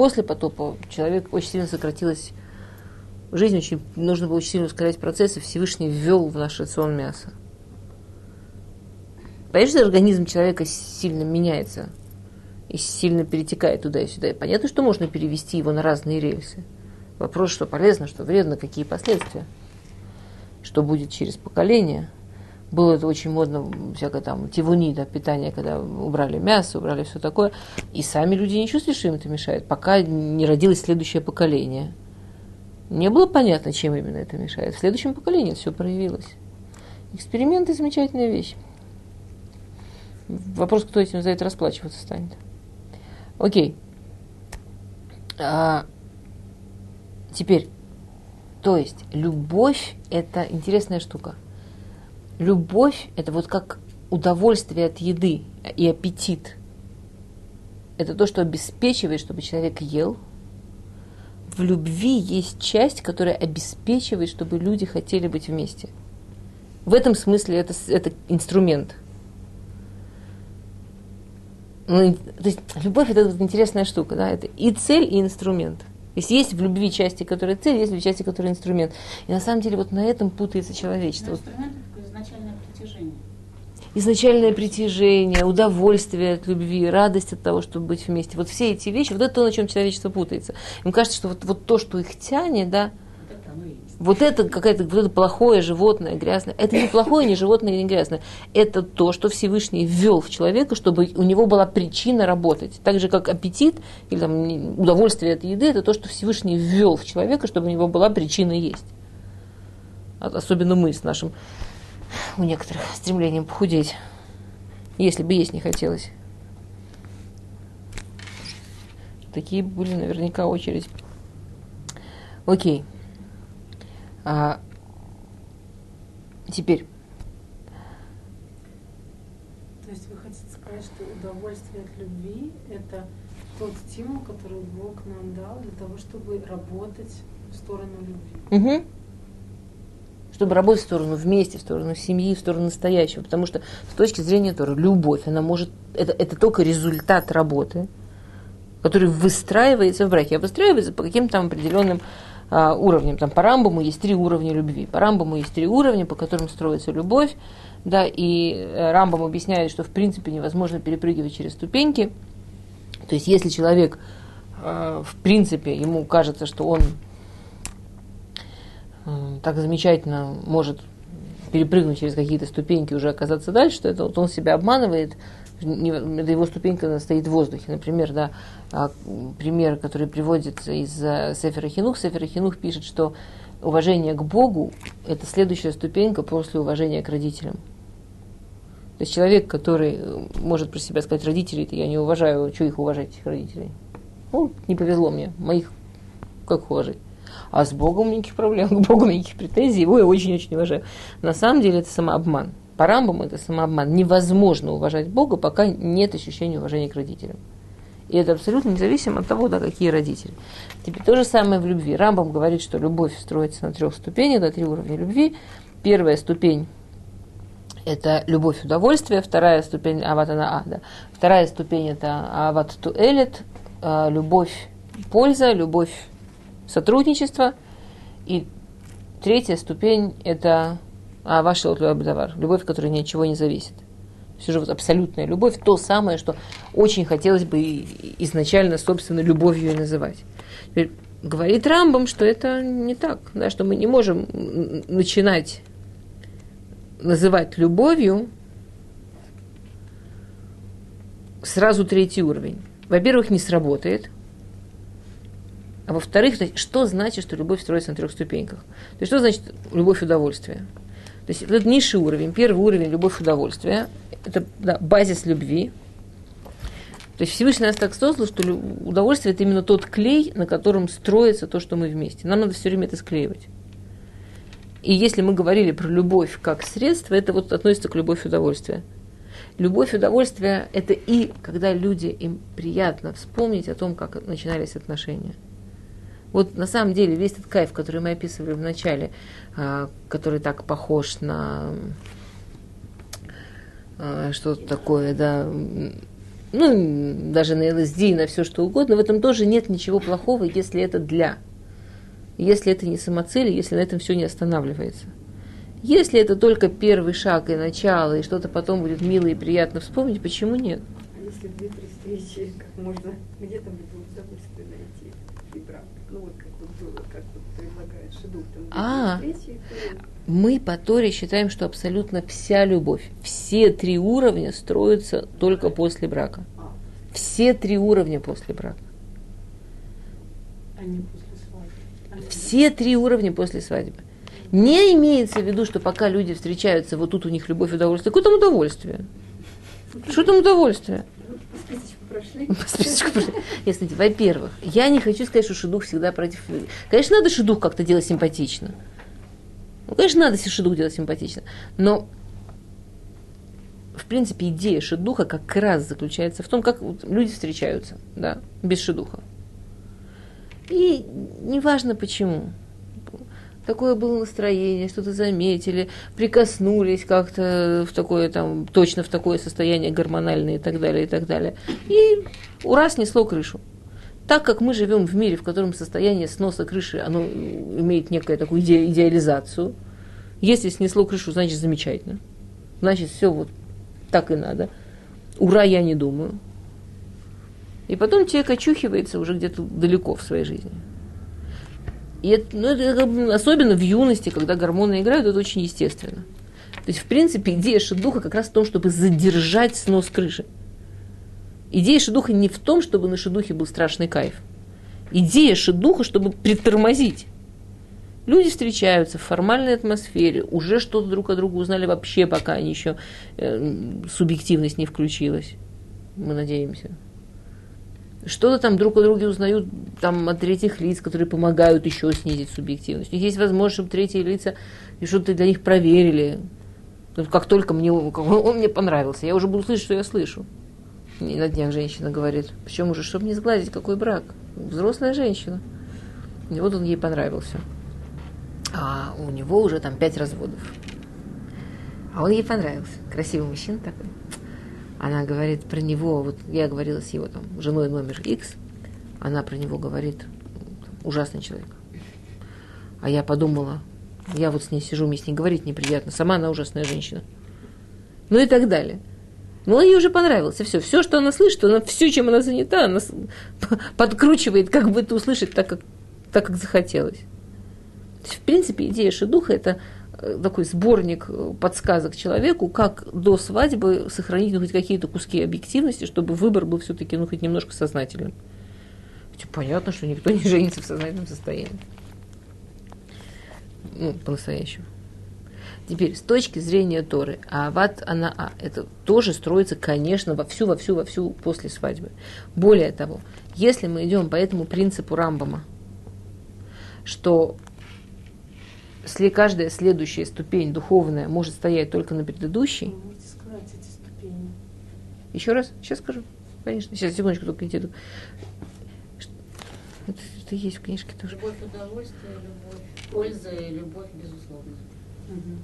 После потопа человек очень сильно сократилась жизнь, очень нужно было очень сильно ускорять процессы, Всевышний ввел в наш рацион мясо. Что организм человека сильно меняется и сильно перетекает туда и сюда. И понятно, что можно перевести его на разные рельсы. Вопрос, что полезно, что вредно, какие последствия. Что будет через поколение. Было это очень модно, всякое там тивуни, да, питание, когда убрали мясо, убрали все такое. И сами люди не чувствовали, что им это мешает, пока не родилось следующее поколение. Не было понятно, чем именно это мешает. В следующем поколении все проявилось. Эксперименты – замечательная вещь. Вопрос, кто этим за это расплачиваться станет. Окей. А, теперь, то есть, любовь – это интересная штука. Любовь – это вот как удовольствие от еды и аппетит. Это то, что обеспечивает, чтобы человек ел. В любви есть часть, которая обеспечивает, чтобы люди хотели быть вместе. В этом смысле это, это инструмент – ну, то есть любовь это вот интересная штука, да, это и цель, и инструмент. То есть есть в любви части, которые цель, есть в любви части, которые инструмент. И на самом деле вот на этом путается человечество. Но инструмент это такое изначальное притяжение. Изначальное притяжение, удовольствие от любви, радость от того, чтобы быть вместе. Вот все эти вещи, вот это то, на чем человечество путается. Им кажется, что вот, вот то, что их тянет, да, Вот это есть. вот это плохое животное, грязное. Это не плохое, не животное, не грязное. Это то, что Всевышний ввел в человека, чтобы у него была причина работать. Так же, как аппетит или там, удовольствие от еды, это то, что Всевышний ввел в человека, чтобы у него была причина есть. А- Особенно мы с нашим, у некоторых, стремлением похудеть. Если бы есть не хотелось. Такие были наверняка очередь. Окей. А, теперь, То есть вы хотите сказать, что удовольствие от любви – это тот стимул, который Бог нам дал для того, чтобы работать в сторону любви. Угу. Чтобы работать в сторону вместе, в сторону семьи, в сторону настоящего. Потому что с точки зрения Тора, любовь, она может, это, это только результат работы, который выстраивается в браке, а выстраивается по каким-то определенным а, уровням. Там по Рамбаму есть три уровня любви. По Рамбаму есть три уровня, по которым строится любовь. Да, и э, Рамбам объясняет, что в принципе невозможно перепрыгивать через ступеньки. То есть если человек, э, в принципе, ему кажется, что он так замечательно может перепрыгнуть через какие-то ступеньки, уже оказаться дальше, что это вот он себя обманывает, это его ступенька стоит в воздухе. Например, да, а, пример, который приводится из э, Сефера Хинух. Сефер Хинух пишет, что уважение к Богу – это следующая ступенька после уважения к родителям. То есть человек, который э, может про себя сказать, родителей я не уважаю, что их уважать, этих родителей? Ну, не повезло мне, моих как уважать? А с Богом никаких проблем, к Богу никаких претензий, его я очень-очень уважаю. На самом деле это самообман. По Рамбаму это самообман. Невозможно уважать Бога, пока нет ощущения уважения к родителям. И это абсолютно независимо от того, да, какие родители. Теперь то же самое в любви. Рамбам говорит, что любовь строится на трех ступенях, на три уровня любви. Первая ступень – это любовь удовольствие, вторая ступень – аватана ада. Вторая ступень – это ават туэлет, а, любовь польза, любовь сотрудничество. И третья ступень – это а ваша любовь, любовь, которая ни от чего не зависит. Все же вот абсолютная любовь, то самое, что очень хотелось бы изначально, собственно, любовью и называть. Говорит Рамбам, что это не так, да, что мы не можем начинать называть любовью сразу третий уровень. Во-первых, не сработает. А во-вторых, что значит, что любовь строится на трех ступеньках? То есть, что значит любовь удовольствия? То есть это низший уровень. Первый уровень – любовь удовольствия. Это да, базис любви. То есть Всевышний нас так создал, что удовольствие – это именно тот клей, на котором строится то, что мы вместе. Нам надо все время это склеивать. И если мы говорили про любовь как средство, это вот относится к любовь удовольствия. Любовь удовольствия – это и когда люди, им приятно вспомнить о том, как начинались отношения – вот на самом деле весь этот кайф, который мы описывали в начале, а, который так похож на а, что-то такое, да, ну, даже на ЛСД, на все что угодно, в этом тоже нет ничего плохого, если это для. Если это не самоцель, если на этом все не останавливается. Если это только первый шаг и начало, и что-то потом будет мило и приятно вспомнить, почему нет? А если две-три встречи, как можно где-то будет удовольствие найти Ну вот как вот было, как вот предлагает Шедук. Там а, мы по Торе считаем, что абсолютно вся любовь, все три уровня строятся только после брака. А. Все три уровня после брака. А не после свадьбы. Все три уровня после свадьбы. Не имеется в виду, что пока люди встречаются, вот тут у них любовь и удовольствие. Какое там удовольствие? Что там удовольствие? Прошли. Во-первых, я не хочу сказать, что шедух всегда против... Конечно, надо шедух как-то делать симпатично. Ну, конечно, надо шедух делать симпатично. Но в принципе, идея шедуха как раз заключается в том, как люди встречаются, да, без шедуха. И неважно почему такое было настроение, что-то заметили, прикоснулись как-то в такое там, точно в такое состояние гормональное и так далее, и так далее. И ура, снесло крышу. Так как мы живем в мире, в котором состояние сноса крыши, оно имеет некую такую иде- идеализацию, если снесло крышу, значит замечательно. Значит, все вот так и надо. Ура, я не думаю. И потом человек очухивается уже где-то далеко в своей жизни. И это, ну, это особенно в юности, когда гормоны играют, это очень естественно. То есть, в принципе, идея шедуха как раз в том, чтобы задержать снос крыши. Идея шедуха не в том, чтобы на шедухе был страшный кайф. Идея шедуха, чтобы притормозить. Люди встречаются в формальной атмосфере, уже что-то друг о друга узнали вообще, пока они еще э, субъективность не включилась. Мы надеемся что-то там друг о друге узнают там, от третьих лиц, которые помогают еще снизить субъективность. У них есть возможность, чтобы третьи лица и что-то для них проверили. Как только мне, он мне понравился, я уже буду слышать, что я слышу. И на днях женщина говорит, почему же, чтобы не сгладить, какой брак? Взрослая женщина. И вот он ей понравился. А у него уже там пять разводов. А он ей понравился. Красивый мужчина такой. Она говорит про него, вот я говорила с его там женой номер X, она про него говорит, ужасный человек. А я подумала, я вот с ней сижу, мне с ней говорить неприятно, сама она ужасная женщина. Ну и так далее. Ну, ей уже понравился, все. Все, что она слышит, она все, чем она занята, она подкручивает, как бы это услышать так, как, так, как захотелось. В принципе, идея шедуха – это такой сборник э, подсказок человеку, как до свадьбы сохранить ну, хоть какие-то куски объективности, чтобы выбор был все-таки ну, хоть немножко сознательным. Хотя понятно, что никто не женится в сознательном состоянии. Ну, по-настоящему. Теперь, с точки зрения Торы, Ават она а, это тоже строится, конечно, вовсю, вовсю, вовсю после свадьбы. Более того, если мы идем по этому принципу Рамбама, что если каждая следующая ступень духовная может стоять только на предыдущей. Еще раз, сейчас скажу. Конечно, сейчас секундочку только иди. Это, это есть в книжке тоже. Любовь удовольствие, любовь польза и любовь безусловно. Угу.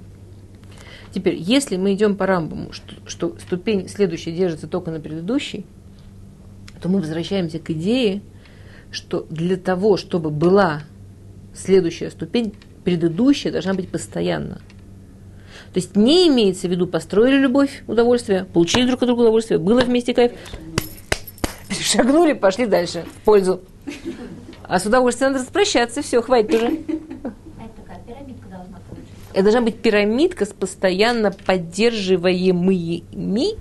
Теперь, если мы идем по рамбаму, что, что ступень следующая держится только на предыдущей, то мы возвращаемся к идее, что для того, чтобы была следующая ступень, предыдущая должна быть постоянно. То есть не имеется в виду построили любовь, удовольствие, получили друг от друга удовольствие, было вместе кайф, шагнули, пошли дальше, в пользу. А с удовольствием надо распрощаться, все, хватит уже. Это должна быть пирамидка с постоянно поддерживаемыми.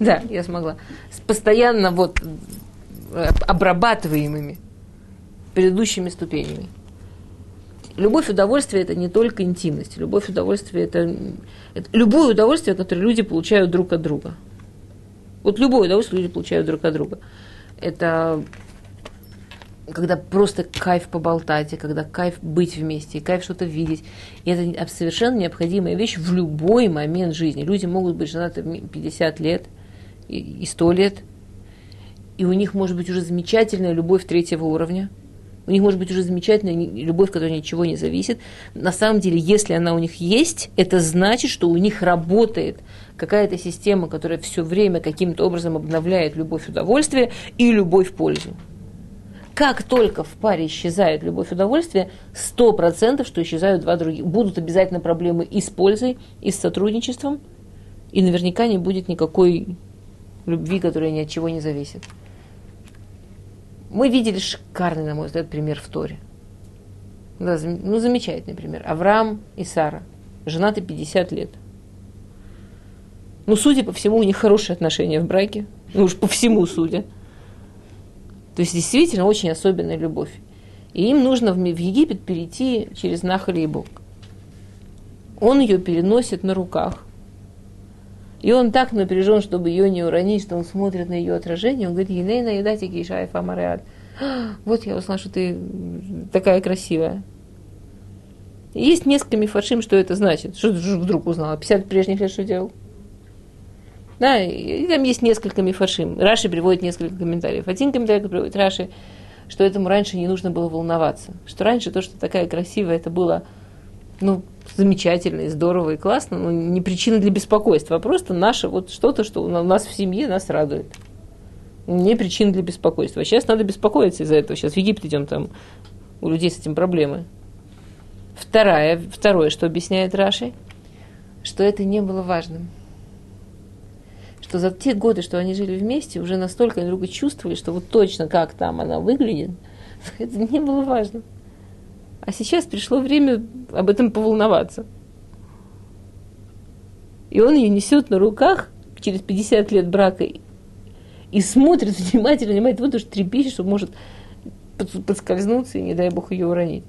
Да, я смогла. С постоянно вот э, обрабатываемыми предыдущими ступенями. Любовь удовольствие – это не только интимность. Любовь удовольствие – это, это любое удовольствие, которое люди получают друг от друга. Вот любое удовольствие люди получают друг от друга. Это когда просто кайф поболтать, и когда кайф быть вместе, и кайф что-то видеть. И это совершенно необходимая вещь в любой момент жизни. Люди могут быть женаты 50 лет и 100 лет, и у них может быть уже замечательная любовь третьего уровня. У них может быть уже замечательная любовь, которая ничего не зависит. На самом деле, если она у них есть, это значит, что у них работает какая-то система, которая все время каким-то образом обновляет любовь удовольствия и любовь пользу как только в паре исчезает любовь сто процентов, что исчезают два других. Будут обязательно проблемы и с пользой, и с сотрудничеством, и наверняка не будет никакой любви, которая ни от чего не зависит. Мы видели шикарный, на мой взгляд, пример в Торе. Да, ну, замечательный пример. Авраам и Сара. Женаты 50 лет. Ну, судя по всему, у них хорошие отношения в браке. Ну, уж по всему судя. То есть действительно очень особенная любовь. И им нужно в Египет перейти через Бог. Он ее переносит на руках. И он так напряжен, чтобы ее не уронить, что он смотрит на ее отражение. Он говорит, Енейна, едати кишаев амариад. Вот я узнала, что ты такая красивая. есть несколько мифашим, что это значит. Что ты вдруг узнала? 50 прежних лет что делал? Да, и там есть несколько мифашим. Раши приводит несколько комментариев. Один комментарий приводит Раши, что этому раньше не нужно было волноваться. Что раньше то, что такая красивая, это было ну, замечательно и здорово и классно, но не причина для беспокойства, а просто наше вот что-то, что у нас в семье нас радует. Не причина для беспокойства. А сейчас надо беспокоиться из-за этого. Сейчас в Египет идем, там у людей с этим проблемы. Второе, второе, что объясняет Раши, что это не было важным что за те годы, что они жили вместе, уже настолько друг друга чувствовали, что вот точно как там она выглядит, это не было важно. А сейчас пришло время об этом поволноваться. И он ее несет на руках через 50 лет брака и смотрит внимательно, внимательно, вот уж трепещет, что может подскользнуться и, не дай бог, ее уронить.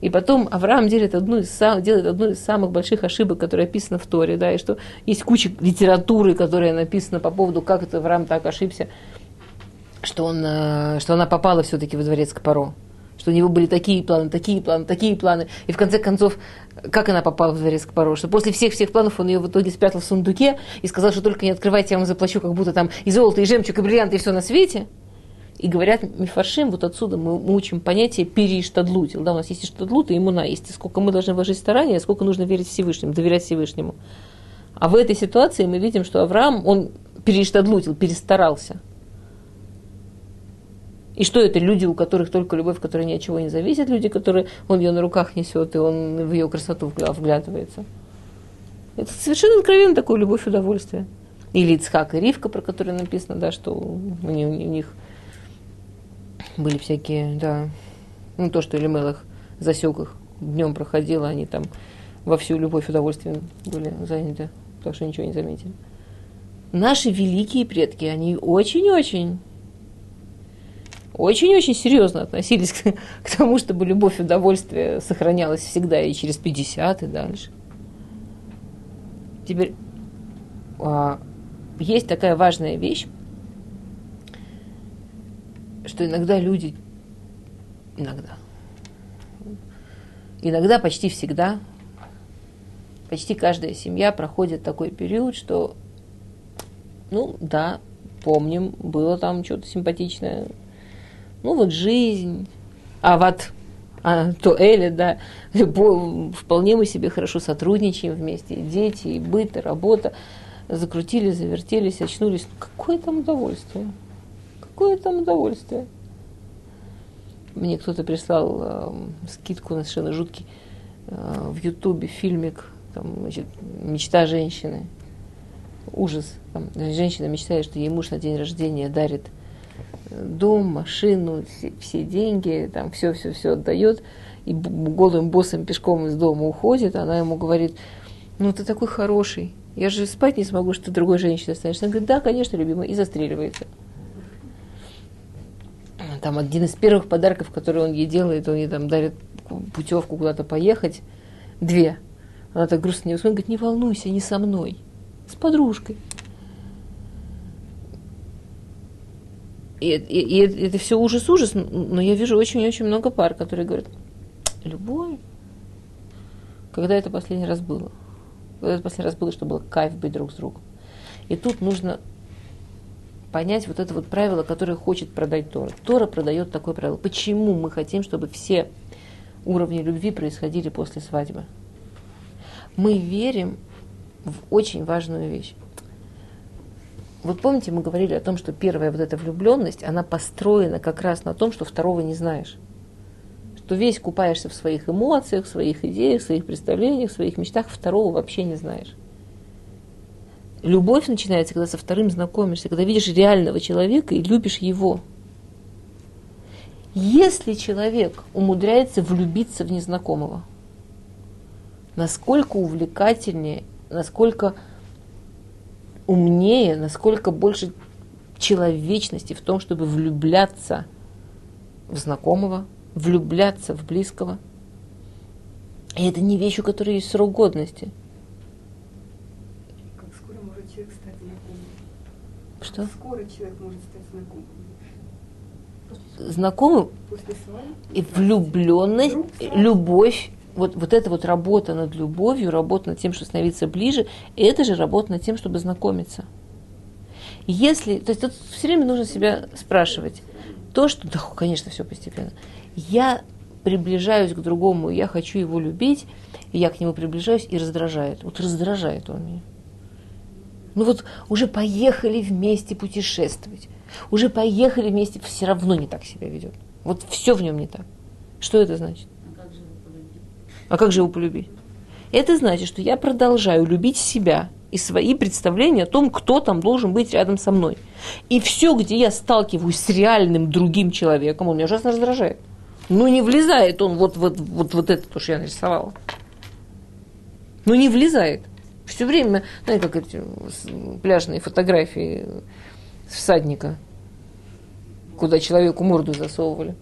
И потом Авраам делает одну из, сам, делает одну из самых больших ошибок, которая описана в Торе, да, и что есть куча литературы, которая написана по поводу, как это Авраам так ошибся, что, он, э, что она попала все-таки во дворец к Паро. Что у него были такие планы, такие планы, такие планы. И в конце концов, как она попала в дворец к Паро? После всех-всех планов он ее в итоге спрятал в сундуке и сказал, что только не открывайте, я вам заплачу, как будто там и золото, и жемчуг, и бриллианты, и все на свете. И говорят мифаршим, вот отсюда мы, мы учим понятие периштадлутил. Да, у нас есть иштадлут и иммуна, есть сколько мы должны вложить старания, сколько нужно верить Всевышнему, доверять Всевышнему. А в этой ситуации мы видим, что Авраам, он перештадлутил, перестарался. И что это? Люди, у которых только любовь, которая ни от чего не зависит, люди, которые он ее на руках несет, и он в ее красоту вглядывается. Это совершенно откровенно такое любовь удовольствие. Или Ицхак и Ривка, про которые написано, да, что у, них, у них были всякие, да, ну то, что Элемелах засек их, днем проходило, они там во всю любовь удовольствие были заняты, так что ничего не заметили. Наши великие предки, они очень-очень очень-очень серьезно относились к, к тому, чтобы любовь и удовольствие сохранялась всегда и через 50 и дальше. Теперь а, есть такая важная вещь, что иногда люди, иногда, иногда почти всегда, почти каждая семья проходит такой период, что, ну да, помним, было там что-то симпатичное, ну вот жизнь, а вот а, то Эля, да, вполне мы себе хорошо сотрудничаем вместе, и дети, и быт, и работа, закрутили, завертелись, очнулись. Какое там удовольствие? Какое там удовольствие? Мне кто-то прислал э, скидку на совершенно жуткий э, в Ютубе фильмик, там, значит, мечта женщины. Ужас. Там, женщина мечтает, что ей муж на день рождения дарит дом, машину, все, все деньги, там все-все-все отдает, и голым боссом пешком из дома уходит, она ему говорит, ну ты такой хороший, я же спать не смогу, что ты другой женщиной станешь. Она говорит, да, конечно, любимый, и застреливается. Там один из первых подарков, которые он ей делает, он ей там дарит путевку куда-то поехать, две. Она так грустно не говорит, не волнуйся, не со мной, с подружкой. И, и, и это все ужас-ужас, но я вижу очень-очень много пар, которые говорят, любовь. Когда это последний раз было? Когда это последний раз было, что было кайф быть друг с другом. И тут нужно понять вот это вот правило, которое хочет продать Тора. Тора продает такое правило. Почему мы хотим, чтобы все уровни любви происходили после свадьбы? Мы верим в очень важную вещь. Вот помните, мы говорили о том, что первая вот эта влюбленность, она построена как раз на том, что второго не знаешь. Что весь купаешься в своих эмоциях, в своих идеях, в своих представлениях, в своих мечтах, второго вообще не знаешь. Любовь начинается, когда со вторым знакомишься, когда видишь реального человека и любишь его. Если человек умудряется влюбиться в незнакомого, насколько увлекательнее, насколько умнее, насколько больше человечности в том, чтобы влюбляться в знакомого, влюбляться в близкого. И это не вещь, у которой есть срок годности. Как скоро может человек стать знакомым? Что? Как скоро человек может стать знакомым? Знакомым После и влюбленность, любовь вот, вот эта вот работа над любовью, работа над тем, чтобы становиться ближе, это же работа над тем, чтобы знакомиться. Если, то есть тут все время нужно себя спрашивать, то, что, да, конечно, все постепенно. Я приближаюсь к другому, я хочу его любить, и я к нему приближаюсь и раздражает. Вот раздражает он меня. Ну вот уже поехали вместе путешествовать, уже поехали вместе, все равно не так себя ведет. Вот все в нем не так. Что это значит? А как же его полюбить? Это значит, что я продолжаю любить себя и свои представления о том, кто там должен быть рядом со мной. И все, где я сталкиваюсь с реальным другим человеком, он меня ужасно раздражает. Ну, не влезает он вот, вот, вот, вот это, то, что я нарисовала. Ну, не влезает. Все время, знаете, как эти пляжные фотографии всадника, куда человеку морду засовывали.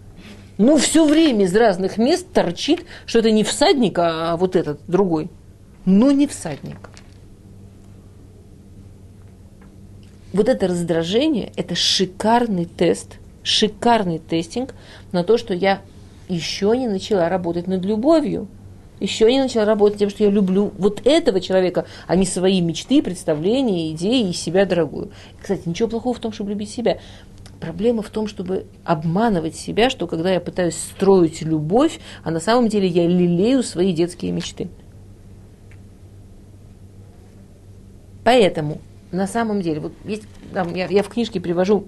Ну, все время из разных мест торчит, что это не всадник, а вот этот другой. Но не всадник. Вот это раздражение – это шикарный тест, шикарный тестинг на то, что я еще не начала работать над любовью. Еще не начала работать тем, что я люблю вот этого человека, а не свои мечты, представления, идеи и себя дорогую. Кстати, ничего плохого в том, чтобы любить себя. Проблема в том, чтобы обманывать себя, что когда я пытаюсь строить любовь, а на самом деле я лелею свои детские мечты. Поэтому на самом деле, вот есть, там, я, я в книжке привожу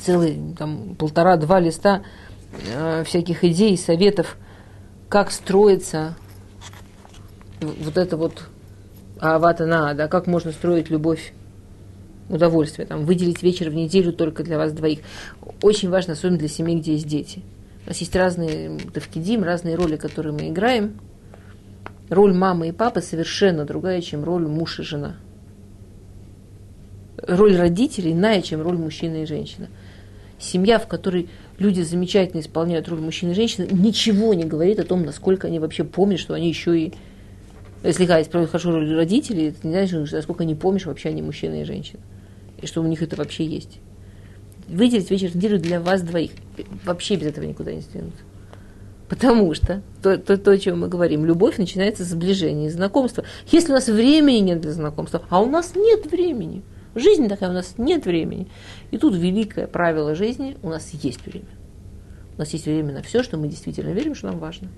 целый там полтора-два листа э, всяких идей, советов, как строится вот это вот авата на, да, как можно строить любовь, удовольствие, там, выделить вечер в неделю только для вас двоих. Очень важно, особенно для семей, где есть дети. У нас есть разные тавкидим, разные роли, которые мы играем. Роль мамы и папы совершенно другая, чем роль муж и жена. Роль родителей иная, чем роль мужчины и женщины. Семья, в которой люди замечательно исполняют роль мужчины и женщины, ничего не говорит о том, насколько они вообще помнят, что они еще и... Если да, исправляют хорошо роль родителей, это не значит, насколько они помнишь вообще они мужчина и женщина. И что у них это вообще есть. Выделить вечер неделю для вас двоих. Вообще без этого никуда не сдвинуться. Потому что то, то, то, о чем мы говорим, любовь начинается с сближения, знакомства. Если у нас времени нет для знакомства, а у нас нет времени, жизнь такая, у нас нет времени. И тут великое правило жизни, у нас есть время. У нас есть время на все, что мы действительно верим, что нам важно.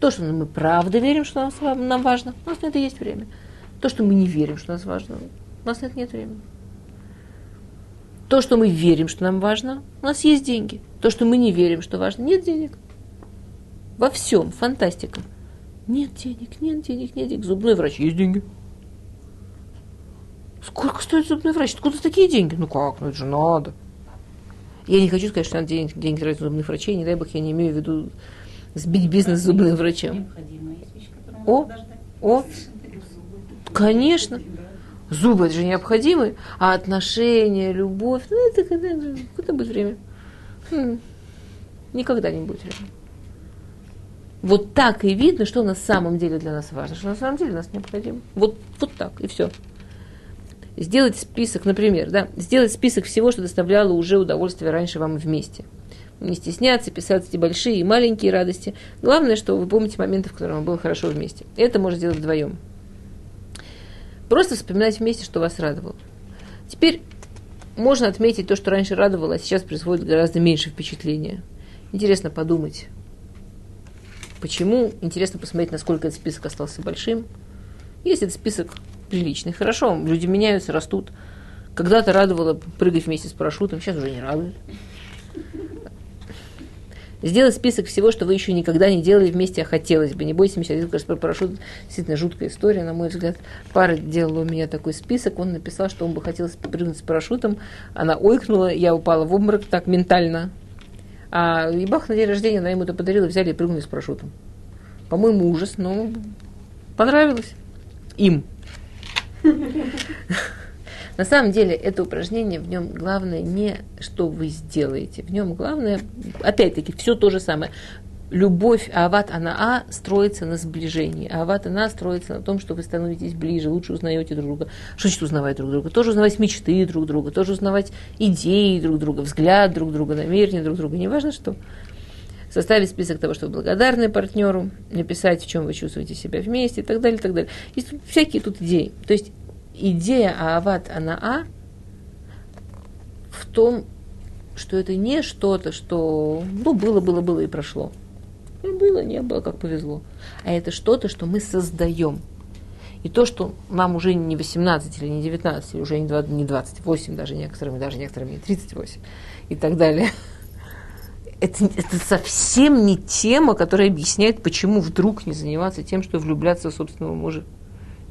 То, что мы правда верим, что нам, нам важно, у нас на это есть время. То, что мы не верим, что нас важно, у нас на это нет времени. То, что мы верим, что нам важно, у нас есть деньги. То, что мы не верим, что важно, нет денег. Во всем фантастика. Нет денег, нет денег, нет денег. Зубной врач, есть деньги. Сколько стоит зубной врач? Откуда такие деньги? Ну как, ну это же надо. Я не хочу сказать, что надо деньги, деньги тратить на зубных врачей, не дай бог, я не имею в виду сбить бизнес зубным врачам. О, о, конечно. Зубы это же необходимы, а отношения, любовь, ну это когда, куда будет время? Хм, никогда не будет время. Вот так и видно, что на самом деле для нас важно, что на самом деле нас необходимо. Вот, вот так, и все. Сделать список, например, да, сделать список всего, что доставляло уже удовольствие раньше вам вместе. Не стесняться, писать эти большие и маленькие радости. Главное, что вы помните моменты, в которых вам было хорошо вместе. Это можно сделать вдвоем. Просто вспоминать вместе, что вас радовало. Теперь можно отметить то, что раньше радовало, а сейчас производит гораздо меньше впечатления. Интересно подумать, почему. Интересно посмотреть, насколько этот список остался большим. Если этот список приличный, хорошо, люди меняются, растут. Когда-то радовало прыгать вместе с парашютом, сейчас уже не радует. Сделать список всего, что вы еще никогда не делали вместе, а хотелось бы. Не бойся, Миша, кажется, про парашют действительно жуткая история, на мой взгляд. Пара делала у меня такой список, он написал, что он бы хотел прыгнуть с парашютом. Она ойкнула, я упала в обморок так ментально. А и бах, на день рождения она ему это подарила, взяли и прыгнули с парашютом. По-моему, ужас, но понравилось им. На самом деле это упражнение, в нем главное не что вы сделаете, в нем главное, опять-таки, все то же самое. Любовь Ават Анаа строится на сближении. Ават Анаа строится на том, что вы становитесь ближе, лучше узнаете друг друга. Что значит узнавать друг друга? Тоже узнавать мечты друг друга, тоже узнавать идеи друг друга, взгляд друг друга, намерения друг друга. Неважно что составить список того, что вы благодарны партнеру, написать, в чем вы чувствуете себя вместе и так далее, и так далее. Есть всякие тут идеи. То есть идея Аават Анаа в том, что это не что-то, что ну, было, было, было и прошло. И было, не было, как повезло. А это что-то, что мы создаем. И то, что нам уже не 18 или не 19, или уже не 28 даже некоторыми, даже некоторыми не 38 и так далее. Это, это совсем не тема, которая объясняет, почему вдруг не заниматься тем, что влюбляться в собственного мужа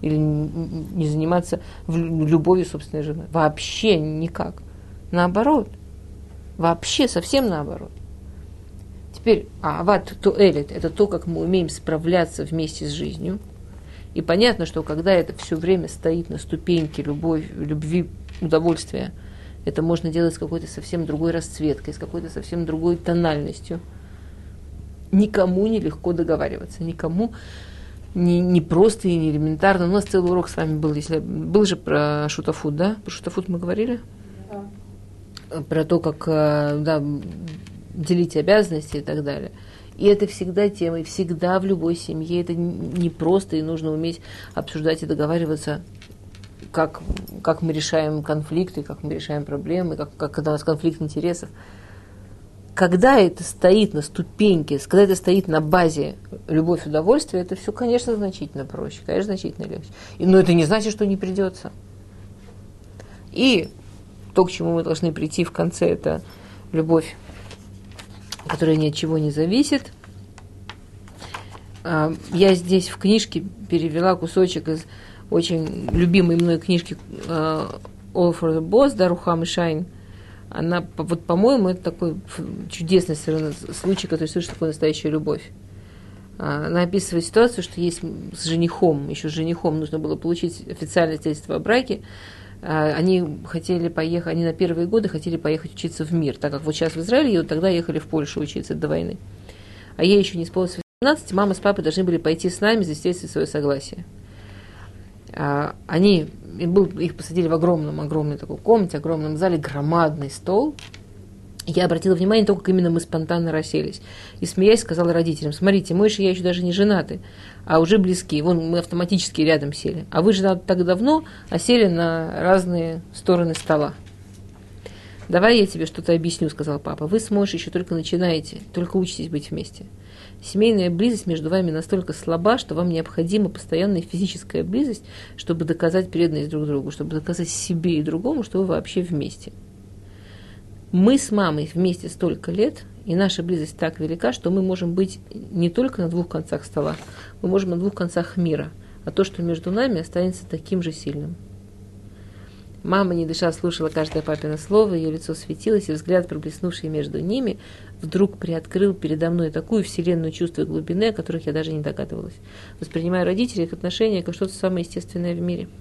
или не заниматься любовью собственной жены. Вообще никак. Наоборот. Вообще совсем наоборот. Теперь, ават туэлит – это то, как мы умеем справляться вместе с жизнью. И понятно, что когда это все время стоит на ступеньке любовь, любви, удовольствия, это можно делать с какой-то совсем другой расцветкой, с какой-то совсем другой тональностью. Никому не легко договариваться, никому не, не просто и не элементарно. У нас целый урок с вами был, если был же про шутафут, да? Про шутафут мы говорили? Да. Про то, как, э, да, делить обязанности и так далее. И это всегда тема, и всегда в любой семье это не просто, и нужно уметь обсуждать и договариваться, как, как мы решаем конфликты, как мы решаем проблемы, как, как когда у нас конфликт интересов. Когда это стоит на ступеньке, когда это стоит на базе любовь, удовольствие, это все, конечно, значительно проще, конечно, значительно легче. И, но это не значит, что не придется. И то, к чему мы должны прийти в конце, это любовь, которая ни от чего не зависит. А, я здесь в книжке перевела кусочек из очень любимой мной книжки а, All for the Boss, да, Рухам и Шайн. Она, вот, по-моему, это такой чудесный случай, который слышит такую настоящую любовь. А, она описывает ситуацию, что есть с женихом, еще с женихом нужно было получить официальное свидетельство о браке, а, они хотели поехать, они на первые годы хотели поехать учиться в мир, так как вот сейчас в Израиле, и вот тогда ехали в Польшу учиться до войны. А ей еще не исполнилось 18, мама с папой должны были пойти с нами, засвидетельствовать свое согласие. А, они, был, их посадили в огромном, огромной такой комнате, огромном зале, громадный стол, я обратила внимание только, как именно мы спонтанно расселись. И смеясь, сказала родителям, смотрите, мы и я еще даже не женаты, а уже близки. Вон мы автоматически рядом сели. А вы женаты так давно, а сели на разные стороны стола. Давай я тебе что-то объясню, сказал папа. Вы с Мошей еще только начинаете, только учитесь быть вместе. Семейная близость между вами настолько слаба, что вам необходима постоянная физическая близость, чтобы доказать преданность друг другу, чтобы доказать себе и другому, что вы вообще вместе мы с мамой вместе столько лет, и наша близость так велика, что мы можем быть не только на двух концах стола, мы можем на двух концах мира, а то, что между нами, останется таким же сильным. Мама, не дыша, слушала каждое папино слово, ее лицо светилось, и взгляд, проблеснувший между ними, вдруг приоткрыл передо мной такую вселенную чувства глубины, о которых я даже не догадывалась. Воспринимаю родителей их отношения как что-то самое естественное в мире –